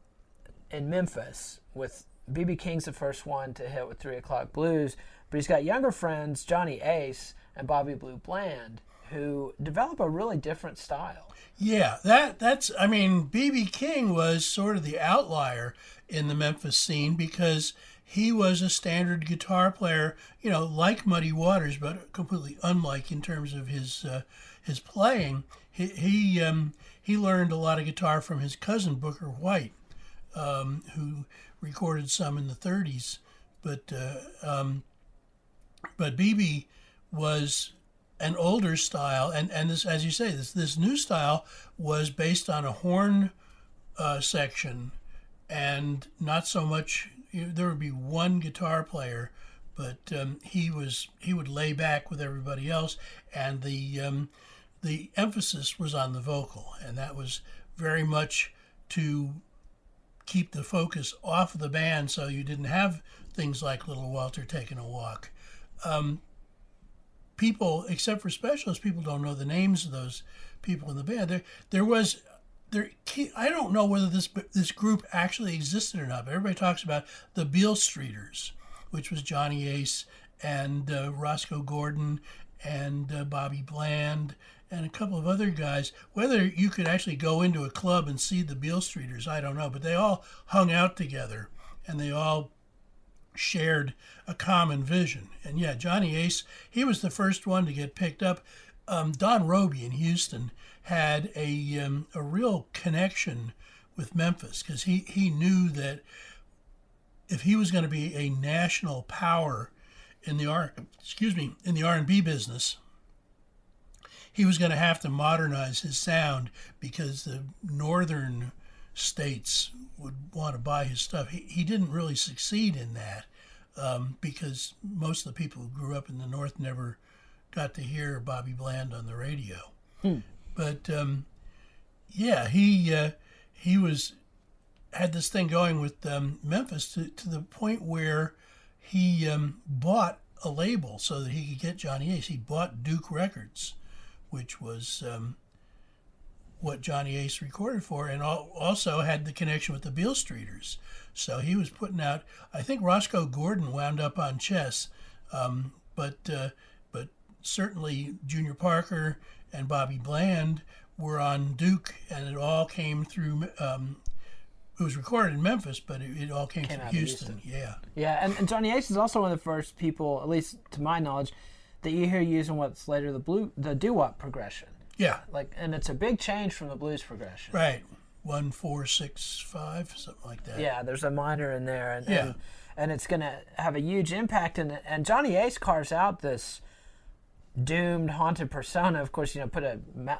in Memphis with BB King's the first one to hit with Three O'clock Blues, but he's got younger friends Johnny Ace and Bobby Blue Bland who develop a really different style. Yeah, that that's I mean, BB King was sort of the outlier in the Memphis scene because he was a standard guitar player, you know, like Muddy Waters, but completely unlike in terms of his uh, his playing. He he um, he learned a lot of guitar from his cousin Booker White, um, who recorded some in the 30s, but uh, um, but BB was an older style, and and this, as you say, this this new style was based on a horn uh, section, and not so much. There would be one guitar player, but um, he was he would lay back with everybody else, and the um, the emphasis was on the vocal, and that was very much to keep the focus off of the band, so you didn't have things like Little Walter taking a walk people, except for specialists, people don't know the names of those people in the band. There, there was, there. I don't know whether this this group actually existed or not. But everybody talks about the Beale Streeters, which was Johnny Ace and uh, Rosco Gordon and uh, Bobby Bland and a couple of other guys. Whether you could actually go into a club and see the Beale Streeters, I don't know. But they all hung out together, and they all shared a common vision. And yeah, Johnny Ace, he was the first one to get picked up. Um, Don Robey in Houston had a, um, a real connection with Memphis because he, he knew that if he was going to be a national power in the R excuse me in the R and B business, he was going to have to modernize his sound because the northern states would want to buy his stuff. He, he didn't really succeed in that um, because most of the people who grew up in the North never got to hear Bobby Bland on the radio. But um, yeah, he uh, he was had this thing going with um, Memphis to, to the point where he um, bought a label so that he could get Johnny Ace. He bought Duke Records, which was um, what Johnny Ace recorded for, and also had the connection with the Beale Streeters. So he was putting out. I think Rosco Gordon wound up on Chess, um, but uh, but certainly Junior Parker and Bobby Bland were on Duke, and it all came through. Um, it was recorded in Memphis, but it, it all came, Came through out of Houston. Yeah, Yeah, and, and Johnny Ace is also one of the first people, at least to my knowledge, that you hear using what's later the blue the doo wop progression. yeah, Like, and it's a big change from the blues progression. right. One four six five, something like that. Yeah, there's a minor in there, and Yeah. and, and it's going to have a huge impact. And and Johnny Ace carves out this doomed, haunted persona. Of course, you know, put a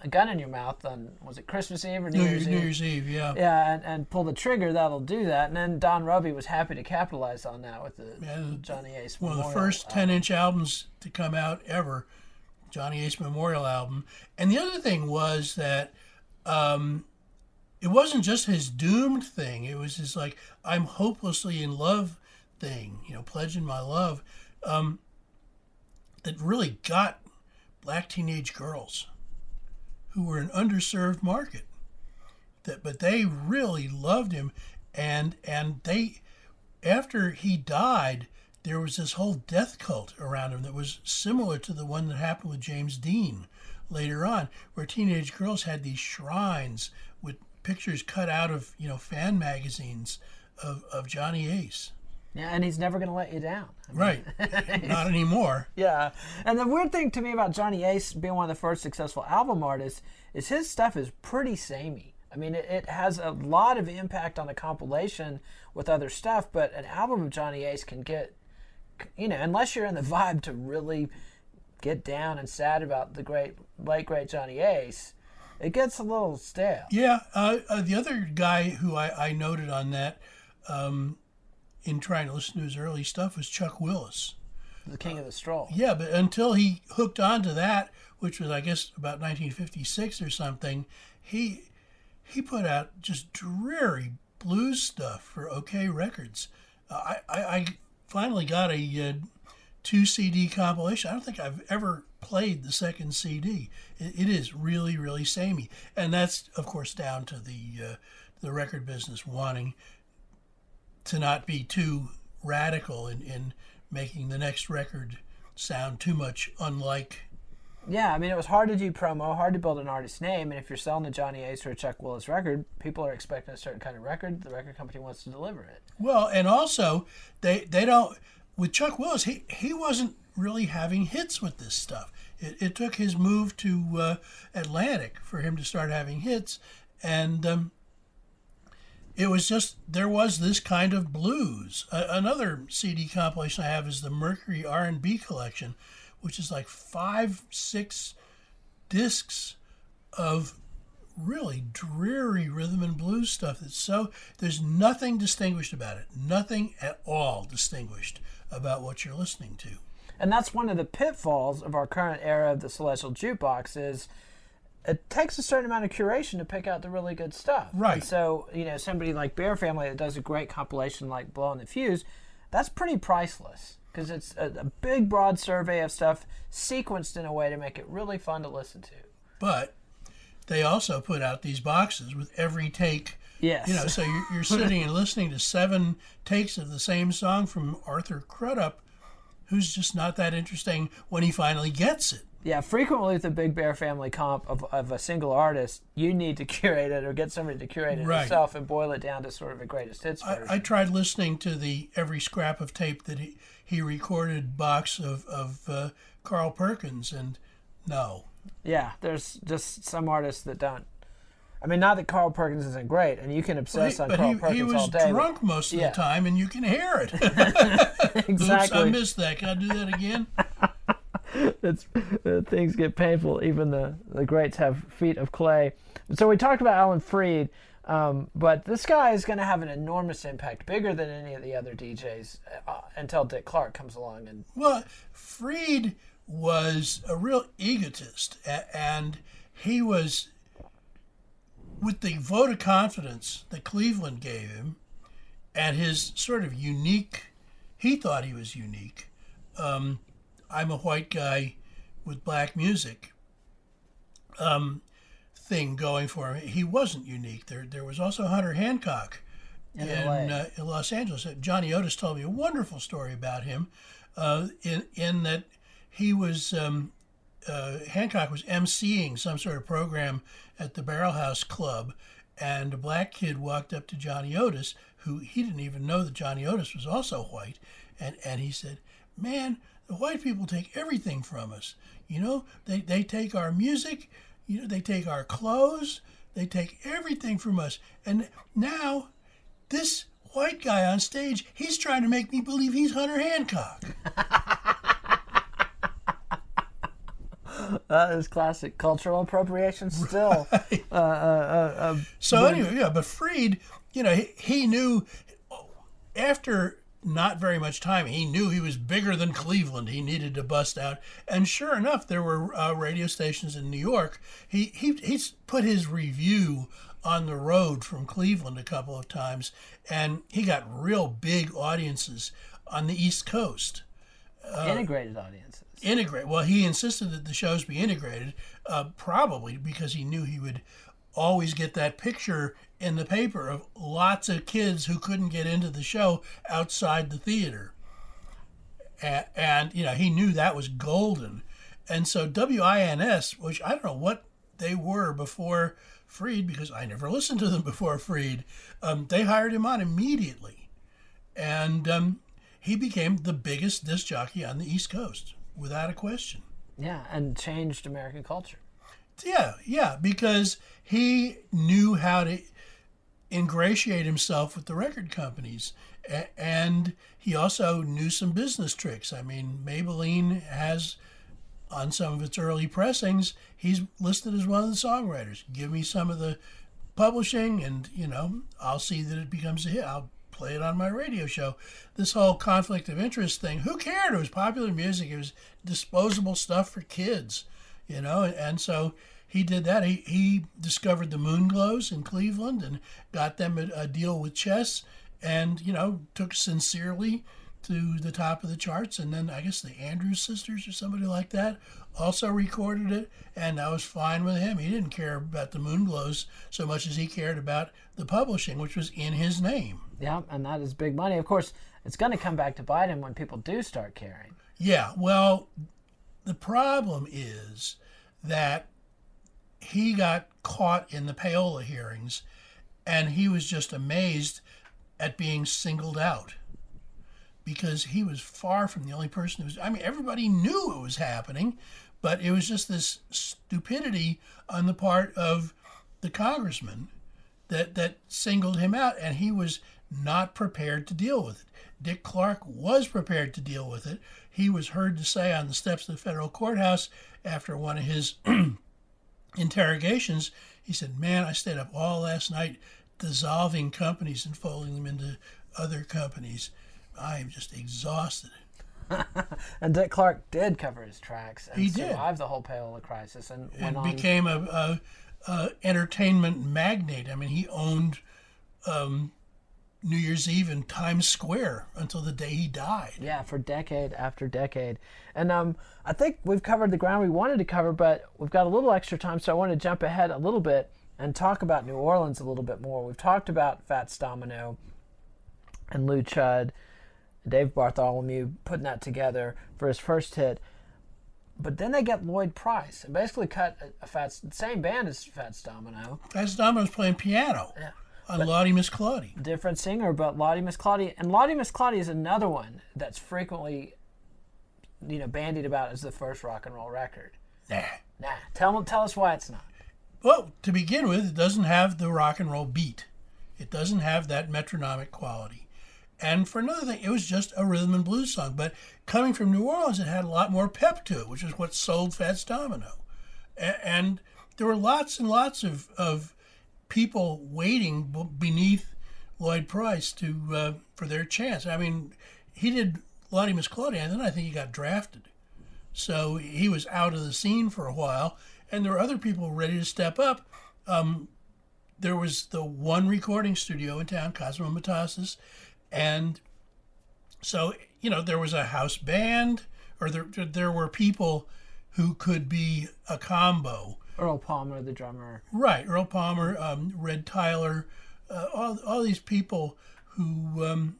gun in your mouth on was it Christmas Eve or New, New, Year's New Eve? Year's Eve, yeah. Yeah, and, and pull the trigger. That'll do that. And then Don Robey was happy to capitalize on that with the And Johnny Ace. One of the first album. 10 inch albums to come out ever, Johnny Ace Memorial album. And the other thing was that um, it wasn't just his doomed thing, it was his like, I'm hopelessly in love thing, you know, pledging my love, um, that really got black teenage girls who were an underserved market. That, but they really loved him, and and they, after he died, there was this whole death cult around him that was similar to the one that happened with James Dean later on, where teenage girls had these shrines with pictures cut out of you know fan magazines of, of Johnny Ace. Yeah, and he's never going to let you down. Right, not anymore. Yeah, and the weird thing to me about Johnny Ace being one of the first successful album artists is his stuff is pretty samey. I mean, it, it has a lot of impact on a compilation with other stuff, but an album of Johnny Ace can get, you know, unless you're in the vibe to really get down and sad about the great, late great Johnny Ace, it gets a little stale. Yeah, uh, uh, the other guy who I, I noted on that um, in trying to listen to his early stuff was Chuck Willis. The King of the Stroll. Yeah, but until he hooked on to that, which was I guess about 1956 or something, he he put out just dreary blues stuff for Okeh Records. Uh, I, I I finally got a uh, two CD compilation. I don't think I've ever played the second CD. It, it is really really samey, and that's of course down to the uh, the record business wanting to not be too radical in, in making the next record sound too much unlike Yeah, I mean, it was hard to do promo, hard to build an artist name, and if you're selling a Johnny Ace or a Chuck Willis record, people are expecting a certain kind of record. The record company wants to deliver it. well and also they they don't with chuck willis he he wasn't really having hits with this stuff it, it took his move to uh, atlantic for him to start having hits and um, it was just there was this kind of blues. Another cd compilation i have is the mercury r&b collection which is like five six discs of really dreary rhythm and blues stuff that's so there's nothing distinguished about it. Nothing at all distinguished about what you're listening to. And that's one of the pitfalls of our current era of the Celestial Jukebox is it takes a certain amount of curation to pick out the really good stuff. Right. And so, you know, somebody like Bear Family that does a great compilation like Blowing the Fuse, that's pretty priceless because it's a, a big, broad survey of stuff sequenced in a way to make it really fun to listen to. but they also put out these boxes with every take Yes. you know so you're, you're sitting and listening to seven takes of the same song from arthur crudup who's just not that interesting when he finally gets it Yeah, frequently with the Big Bear Family comp of, of a single artist, you need to curate it or get somebody to curate it Right. yourself and boil it down to sort of a greatest hits version. I, I tried listening to the every scrap of tape that he, he recorded box of, of uh, carl perkins and no yeah, there's just some artists that don't. I mean, not that Carl Perkins isn't great, and you can obsess on but Carl he, Perkins he was all day. but- he was drunk most of yeah. the time and you can hear it exactly. Oops, i missed that can i do that again it's, uh, things get painful. Even the, the greats have feet of clay. So we talked about Alan Freed, um, but this guy is going to have an enormous impact, bigger than any of the other DJs, uh, until Dick Clark comes along and Well, Freed was a real egotist, and he was, with the vote of confidence that Cleveland gave him, and his sort of unique, he thought he was unique. Um, I'm a white guy with black music. Um, thing going for him. He wasn't unique. There, there was also Hunter Hancock in, in, LA. uh, in Los Angeles. Uh, Johnny Otis told me a wonderful story about him, uh, in in that he was um, uh, Hancock was emceeing some sort of program at the Barrel House Club, and a black kid walked up to Johnny Otis, who he didn't even know that Johnny Otis was also white, and and he said, "Man, the white people take everything from us. You know, they they take our music." You know, they take our clothes, they take everything from us. And now this white guy on stage, he's trying to make me believe he's Hunter Hancock. that is classic cultural appropriation. Still, right. uh, uh, uh, uh so anyway, yeah. But Freed, you know, he, he knew after not very much time, he knew he was bigger than Cleveland. He needed to bust out, and sure enough, there were uh, radio stations in New York. He he he's put his revue on the road from Cleveland a couple of times, and he got real big audiences on the East Coast. Uh, integrated audiences. Integrate. Well, he insisted that the shows be integrated, uh, probably because he knew he would always get that picture in the paper of lots of kids who couldn't get into the show outside the theater. And, and you know, he knew that was golden. And so WINS, which I don't know what they were before Freed, because I never listened to them before Freed, um, they hired him on immediately. And um, he became the biggest disc jockey on the East Coast, without a question. Yeah, and changed American culture. Yeah, yeah, because he knew how to ingratiate himself with the record companies. And he also knew some business tricks. I mean, Maybellene has, on some of its early pressings, he's listed as one of the songwriters. Give me some of the publishing, and, you know, I'll see that it becomes a hit. I'll play it on my radio show. This whole conflict of interest thing, who cared? It was popular music, it was disposable stuff for kids, you know, and so he did that. He, he discovered the Moonglows in Cleveland and got them a, a deal with Chess and, you know, took sincerely to the top of the charts. And then I guess the Andrews sisters or somebody like that also recorded it. And I was fine with him. He didn't care about the Moonglows so much as he cared about the publishing, which was in his name. Yeah, and that is big money. Of course, it's going to come back to Biden when people do start caring. Yeah, well, the problem is that he got caught in the payola hearings and he was just amazed at being singled out because he was far from the only person who was I mean everybody knew it was happening but it was just this stupidity on the part of the congressman that that singled him out and he was not prepared to deal with it. Dick Clark was prepared to deal with it. He was heard to say on the steps of the federal courthouse after one of his interrogations, he said, Man, I stayed up all last night dissolving companies and folding them into other companies. I am just exhausted. and Dick Clark did cover his tracks and he survived the whole payola crisis and, and became a, a, a, entertainment magnate. I mean, he owned um, New Year's Eve in Times Square until the day he died. Yeah, for decade after decade. And um, I think we've covered the ground we wanted to cover, but we've got a little extra time, so I want to jump ahead a little bit and talk about New Orleans a little bit more. We've talked about Fats Domino and Lew Chudd, and Dave Bartholomew putting that together for his first hit. But then they get Lloyd Price and basically cut a, Fats, same band as Fats Domino. Fats Domino's playing piano. Yeah on Lawdy Miss Clawdy. Different singer, but Lawdy Miss Clawdy. And Lawdy Miss Clawdy is another one that's frequently, you know, bandied about as the first rock and roll record. Nah. Nah. Tell, tell us why it's not. Well, to begin with, it doesn't have the rock and roll beat. It doesn't have that metronomic quality. And for another thing, it was just a rhythm and blues song. But coming from New Orleans, it had a lot more pep to it, which is what sold Fats Domino. And there were lots and lots of, of people waiting beneath Lloyd Price to uh, for their chance. I mean, he did Lawdy Miss Claudia, and then I think he got drafted. So he was out of the scene for a while, and there were other people ready to step up. Um, there was the one recording studio in town, Cosimo Matassa, and so you know there was a house band, or there there were people who could be a combo Earl Palmer, the drummer. Right, Earl Palmer, um, Red Tyler, uh, all, all these people who um,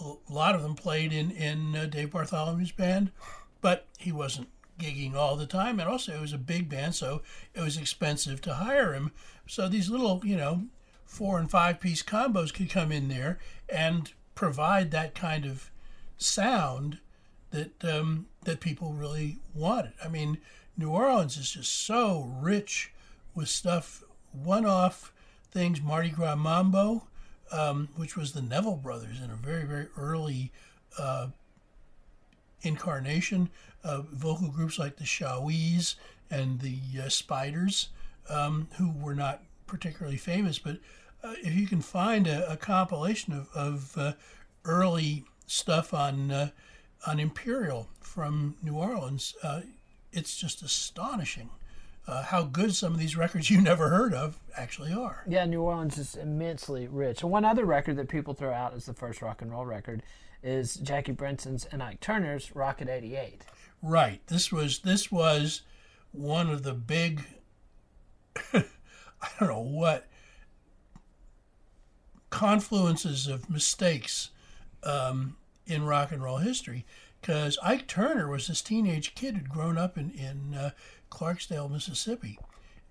a lot of them played in in uh, Dave Bartholomew's band, but he wasn't gigging all the time, and also it was a big band, so it was expensive to hire him. So these little, you know, four and five piece combos could come in there and provide that kind of sound that um, that people really wanted. I mean, New Orleans is just so rich with stuff, one off things, Mardi Gras Mambo, um, which was the Neville Brothers in a very, very early uh, incarnation of vocal groups like the Shaweez and the uh, Spiders, um, who were not particularly famous. But uh, if you can find a, a compilation of, of uh, early stuff on uh, on Imperial from New Orleans, uh, it's just astonishing. Uh, how good some of these records you never heard of actually are. Yeah, New Orleans is immensely rich. And one other record that people throw out as the first rock and roll record is Jackie Brenston's and Ike Turner's Rocket 88. Right. This was this was one of the big I don't know what confluences of mistakes um, in rock and roll history because Ike Turner was this teenage kid who'd grown up in in uh, Clarksdale, Mississippi,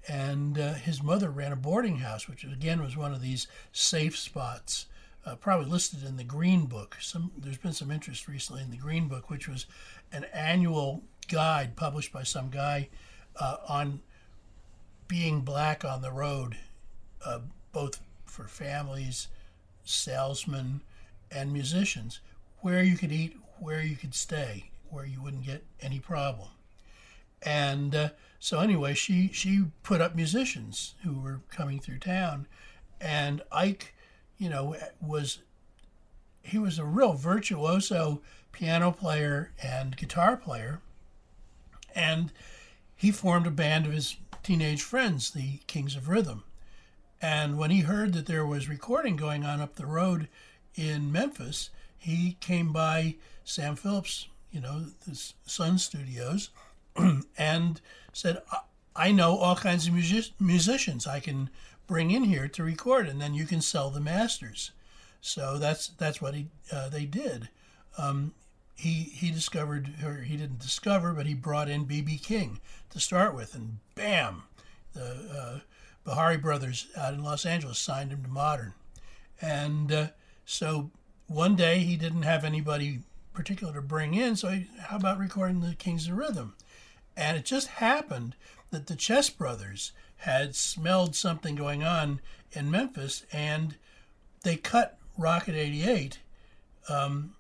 and uh, his mother ran a boarding house, which again was one of these safe spots. Uh, probably listed in the Green Book. Some there's been some interest recently in the Green Book, which was an annual guide published by some guy uh, on being black on the road, uh, both for families, salesmen, and musicians, where you could eat, where you could stay, where you wouldn't get any problem. And uh, so anyway, she she put up musicians who were coming through town, and Ike, you know, was he was a real virtuoso piano player and guitar player, and he formed a band of his teenage friends, the Kings of Rhythm. And when he heard that there was recording going on up the road in Memphis, he came by Sam Phillips, you know, the Sun Studios, and said, I know all kinds of music- musicians I can bring in here to record, and then you can sell the masters. So that's that's what he uh, they did. Um, he he discovered, or he didn't discover, but he brought in BB King to start with, and bam, the uh, Bihari brothers out in Los Angeles signed him to Modern, and uh, so one day he didn't have anybody particular to bring in, so how about recording the Kings of Rhythm? And it just happened that the Chess brothers had smelled something going on in Memphis, and they cut Rocket 88 um,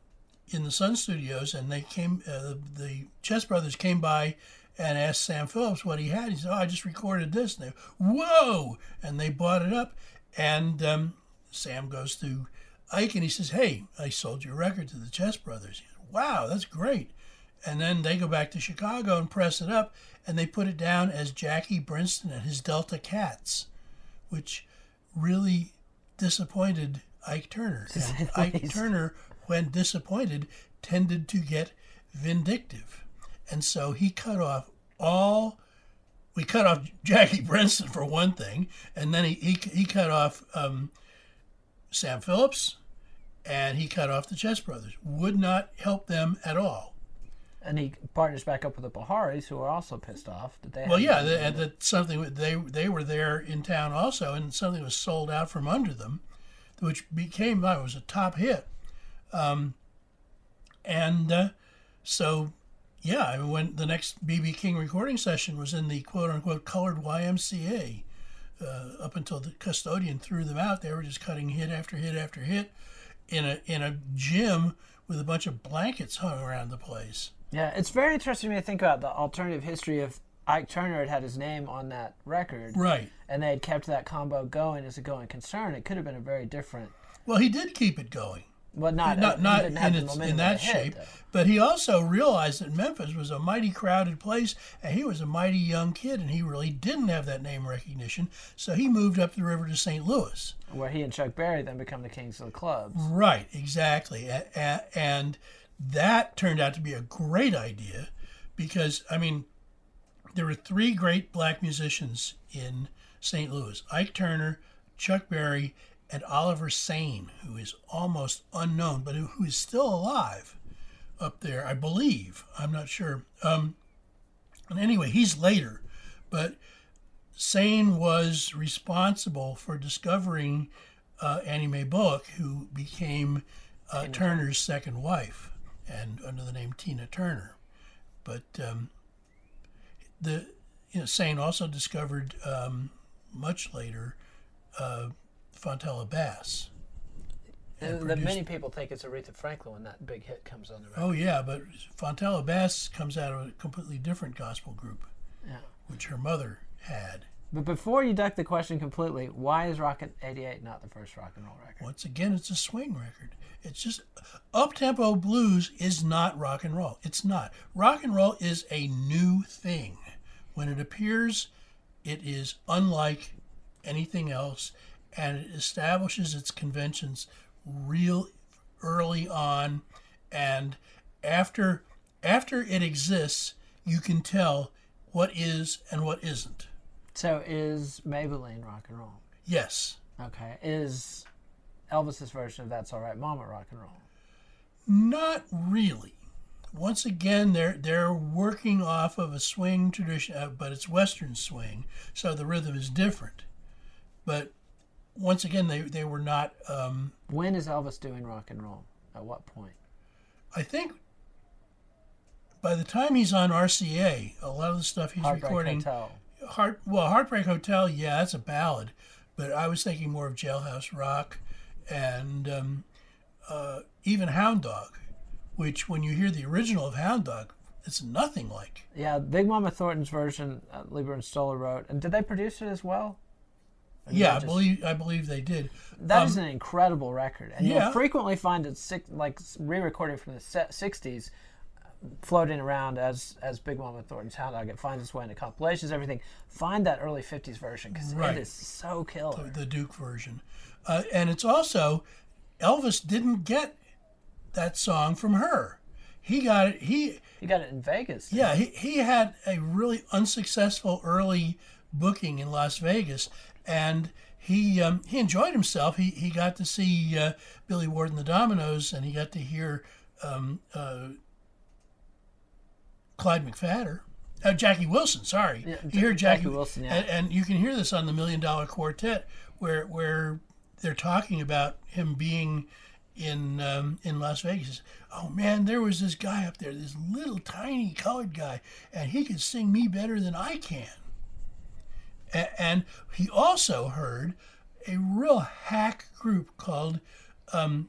in the Sun Studios, and they came. Uh, the Chess brothers came by and asked Sam Phillips what he had. He said, "Oh, I just recorded this." And they, whoa! And they bought it up, and um, Sam goes to Ike and he says, "Hey, I sold your record to the Chess brothers." He said, "Wow, that's great." And then they go back to Chicago and press it up, and they put it down as Jackie Brenston and his Delta Cats, which really disappointed Ike Turner. And Ike Turner, when disappointed, tended to get vindictive. And so he cut off all. We cut off Jackie Brenston for one thing, and then he, he, he cut off um, Sam Phillips, and he cut off the Chess Brothers. Would not help them at all. And he partners back up with the Biharis, who are also pissed off that they. Well, yeah, that, that something they they were there in town also, and something was sold out from under them, which became it was a top hit, um, and uh, so yeah, I mean, when the next BB King recording session was in the quote unquote colored YMCA, uh, up until the custodian threw them out, they were just cutting hit after hit after hit in a in a gym with a bunch of blankets hung around the place. Yeah, it's very interesting to me to think about the alternative history of Ike Turner had had his name on that record, Right. and they had kept that combo going as a going concern. It could have been a very different, Well, he did keep it going. Well, not not not in, its, in that shape. though. But he also realized that Memphis was a mighty crowded place, and he was a mighty young kid, and he really didn't have that name recognition. So he moved up the river to St. Louis. where he and Chuck Berry then become the kings of the clubs. Right, exactly, and that turned out to be a great idea, because I mean, there were three great black musicians in St. Louis: Ike Turner, Chuck Berry, and Oliver Sain, who is almost unknown, but who, is still alive up there, I believe. I'm not sure. Um, and anyway, he's later, but Sain was responsible for discovering uh, Annie Mae Bullock, who became uh, Turner's second wife, and under the name Tina Turner. But um, the you know, Sain also discovered um, much later uh, Fontella Bass. And that produced- many people think it's Aretha Franklin when that big hit comes on the record. Oh yeah, but Fontella Bass comes out of a completely different gospel group, Yeah. which her mother had. But before you duck the question completely, why is Rocket 88 not the first rock and roll record? Once again, it's a swing record. It's just up tempo blues is not rock and roll. It's not. Rock and roll is a new thing. When it appears, it is unlike anything else, and it establishes its conventions real early on, and after after it exists, you can tell what is and what isn't. So is Maybellene rock and roll? Yes. Okay. Is Elvis's version of That's All Right Mama rock and roll? Not really. Once again, they're they're working off of a swing tradition, uh, but it's Western swing, so the rhythm is different. But once again, they they were not. Um, When is Elvis doing rock and roll? At what point? I think by the time he's on RCA, a lot of the stuff he's Heartbreak recording, Hotel. Heart well, Heartbreak Hotel, yeah, that's a ballad, but I was thinking more of Jailhouse Rock, and um, uh, even Hound Dog, which when you hear the original of Hound Dog, it's nothing like. Yeah, Big Mama Thornton's version, uh, Leiber and Stoller wrote. And did they produce it as well? Yeah, they I believe I believe they did. That is Um, an incredible record, and yeah. you'll frequently find it six, like re-recording from the '60s, uh, floating around as as Big Mama Thornton's Hound Dog. It finds its way into compilations, everything. Find that early '50s version because Right. it is so killer. the Duke version, uh, and it's also Elvis didn't get that song from her. He got it. He You got it in Vegas. yeah he, he had a really unsuccessful early booking in Las Vegas, and he um, he enjoyed himself. He he got to see uh, Billy Ward and the Dominoes, and he got to hear um, uh, Clyde McPhatter. Uh, Jackie Wilson, sorry. Yeah, you hear Jackie Jackie, Wilson, yeah. and, and you can hear this on the Million Dollar Quartet, where where they're talking about him being in um, in Las Vegas. Oh man, there was this guy up there, this little tiny colored guy, and he could sing me better than I can. And he also heard a real hack group called um,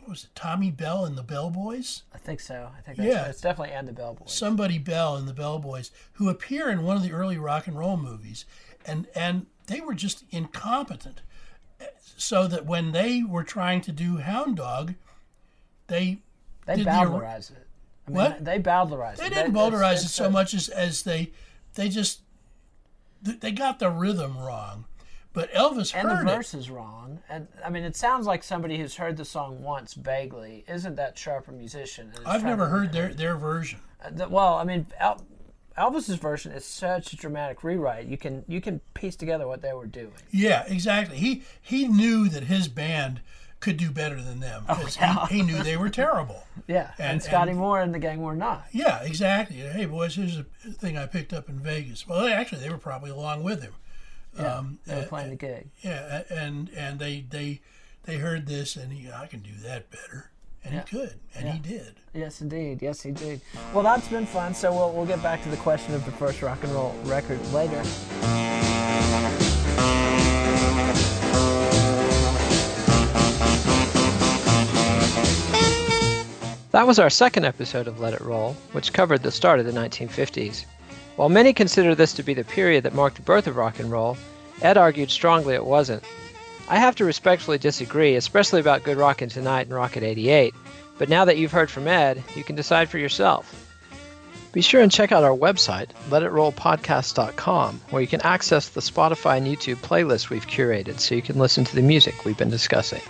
what was it, Tommy Bell and the Bellboys? I think so. I think that's Yeah. It's definitely and the Bellboys. somebody Bell and the Bellboys, who appear in one of the early rock and roll movies, and and they were just incompetent, so that when they were trying to do Hound Dog, they they did the- it. I mean, What? They bowdlerize they it. didn't bowdlerize it so much as as they they just th- they got the rhythm wrong, but Elvis And the heard it. verse is wrong. And I mean, it sounds like somebody who's heard the song once vaguely isn't that sharp a musician. I've never heard their their version. Uh, the- well, I mean, El- Elvis's version is such a dramatic rewrite. You can you can piece together what they were doing. Yeah, exactly. He he knew that his band could do better than them because yeah. he, he knew they were terrible. Yeah, and, And- Scotty and- Moore and the gang were not. Yeah, exactly. Hey, boys, here's a thing I picked up in Vegas. Well, actually, they were probably along with him. Yeah, Um, they were uh, playing the gig. Yeah, and and they they they heard this, and he, I can do that better, and Yeah. he could, and he did. Yes, indeed. Yes, he did. Well, that's been fun. So we'll we'll get back to the question of the first rock and roll record later. That was our second episode of Let It Roll, which covered the start of the 1950s. While many consider this to be the period that marked the birth of rock and roll, Ed argued strongly it wasn't. I have to respectfully disagree, especially about Good Rockin' Tonight and Rocket 88, but now that you've heard from Ed, you can decide for yourself. Be sure and check out our website, letitrollpodcast.com, where you can access the Spotify and YouTube playlists we've curated so you can listen to the music we've been discussing.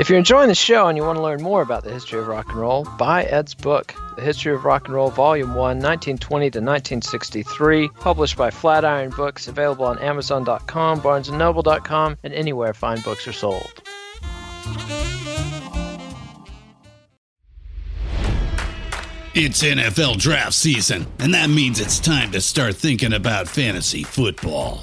If you're enjoying the show and you want to learn more about the history of rock and roll, buy Ed's book, The History of Rock and Roll, Volume 1, 1920 to 1963, published by Flatiron Books, available on Amazon.com, BarnesandNoble.com, and anywhere fine books are sold. It's NFL draft season, and that means it's time to start thinking about fantasy football.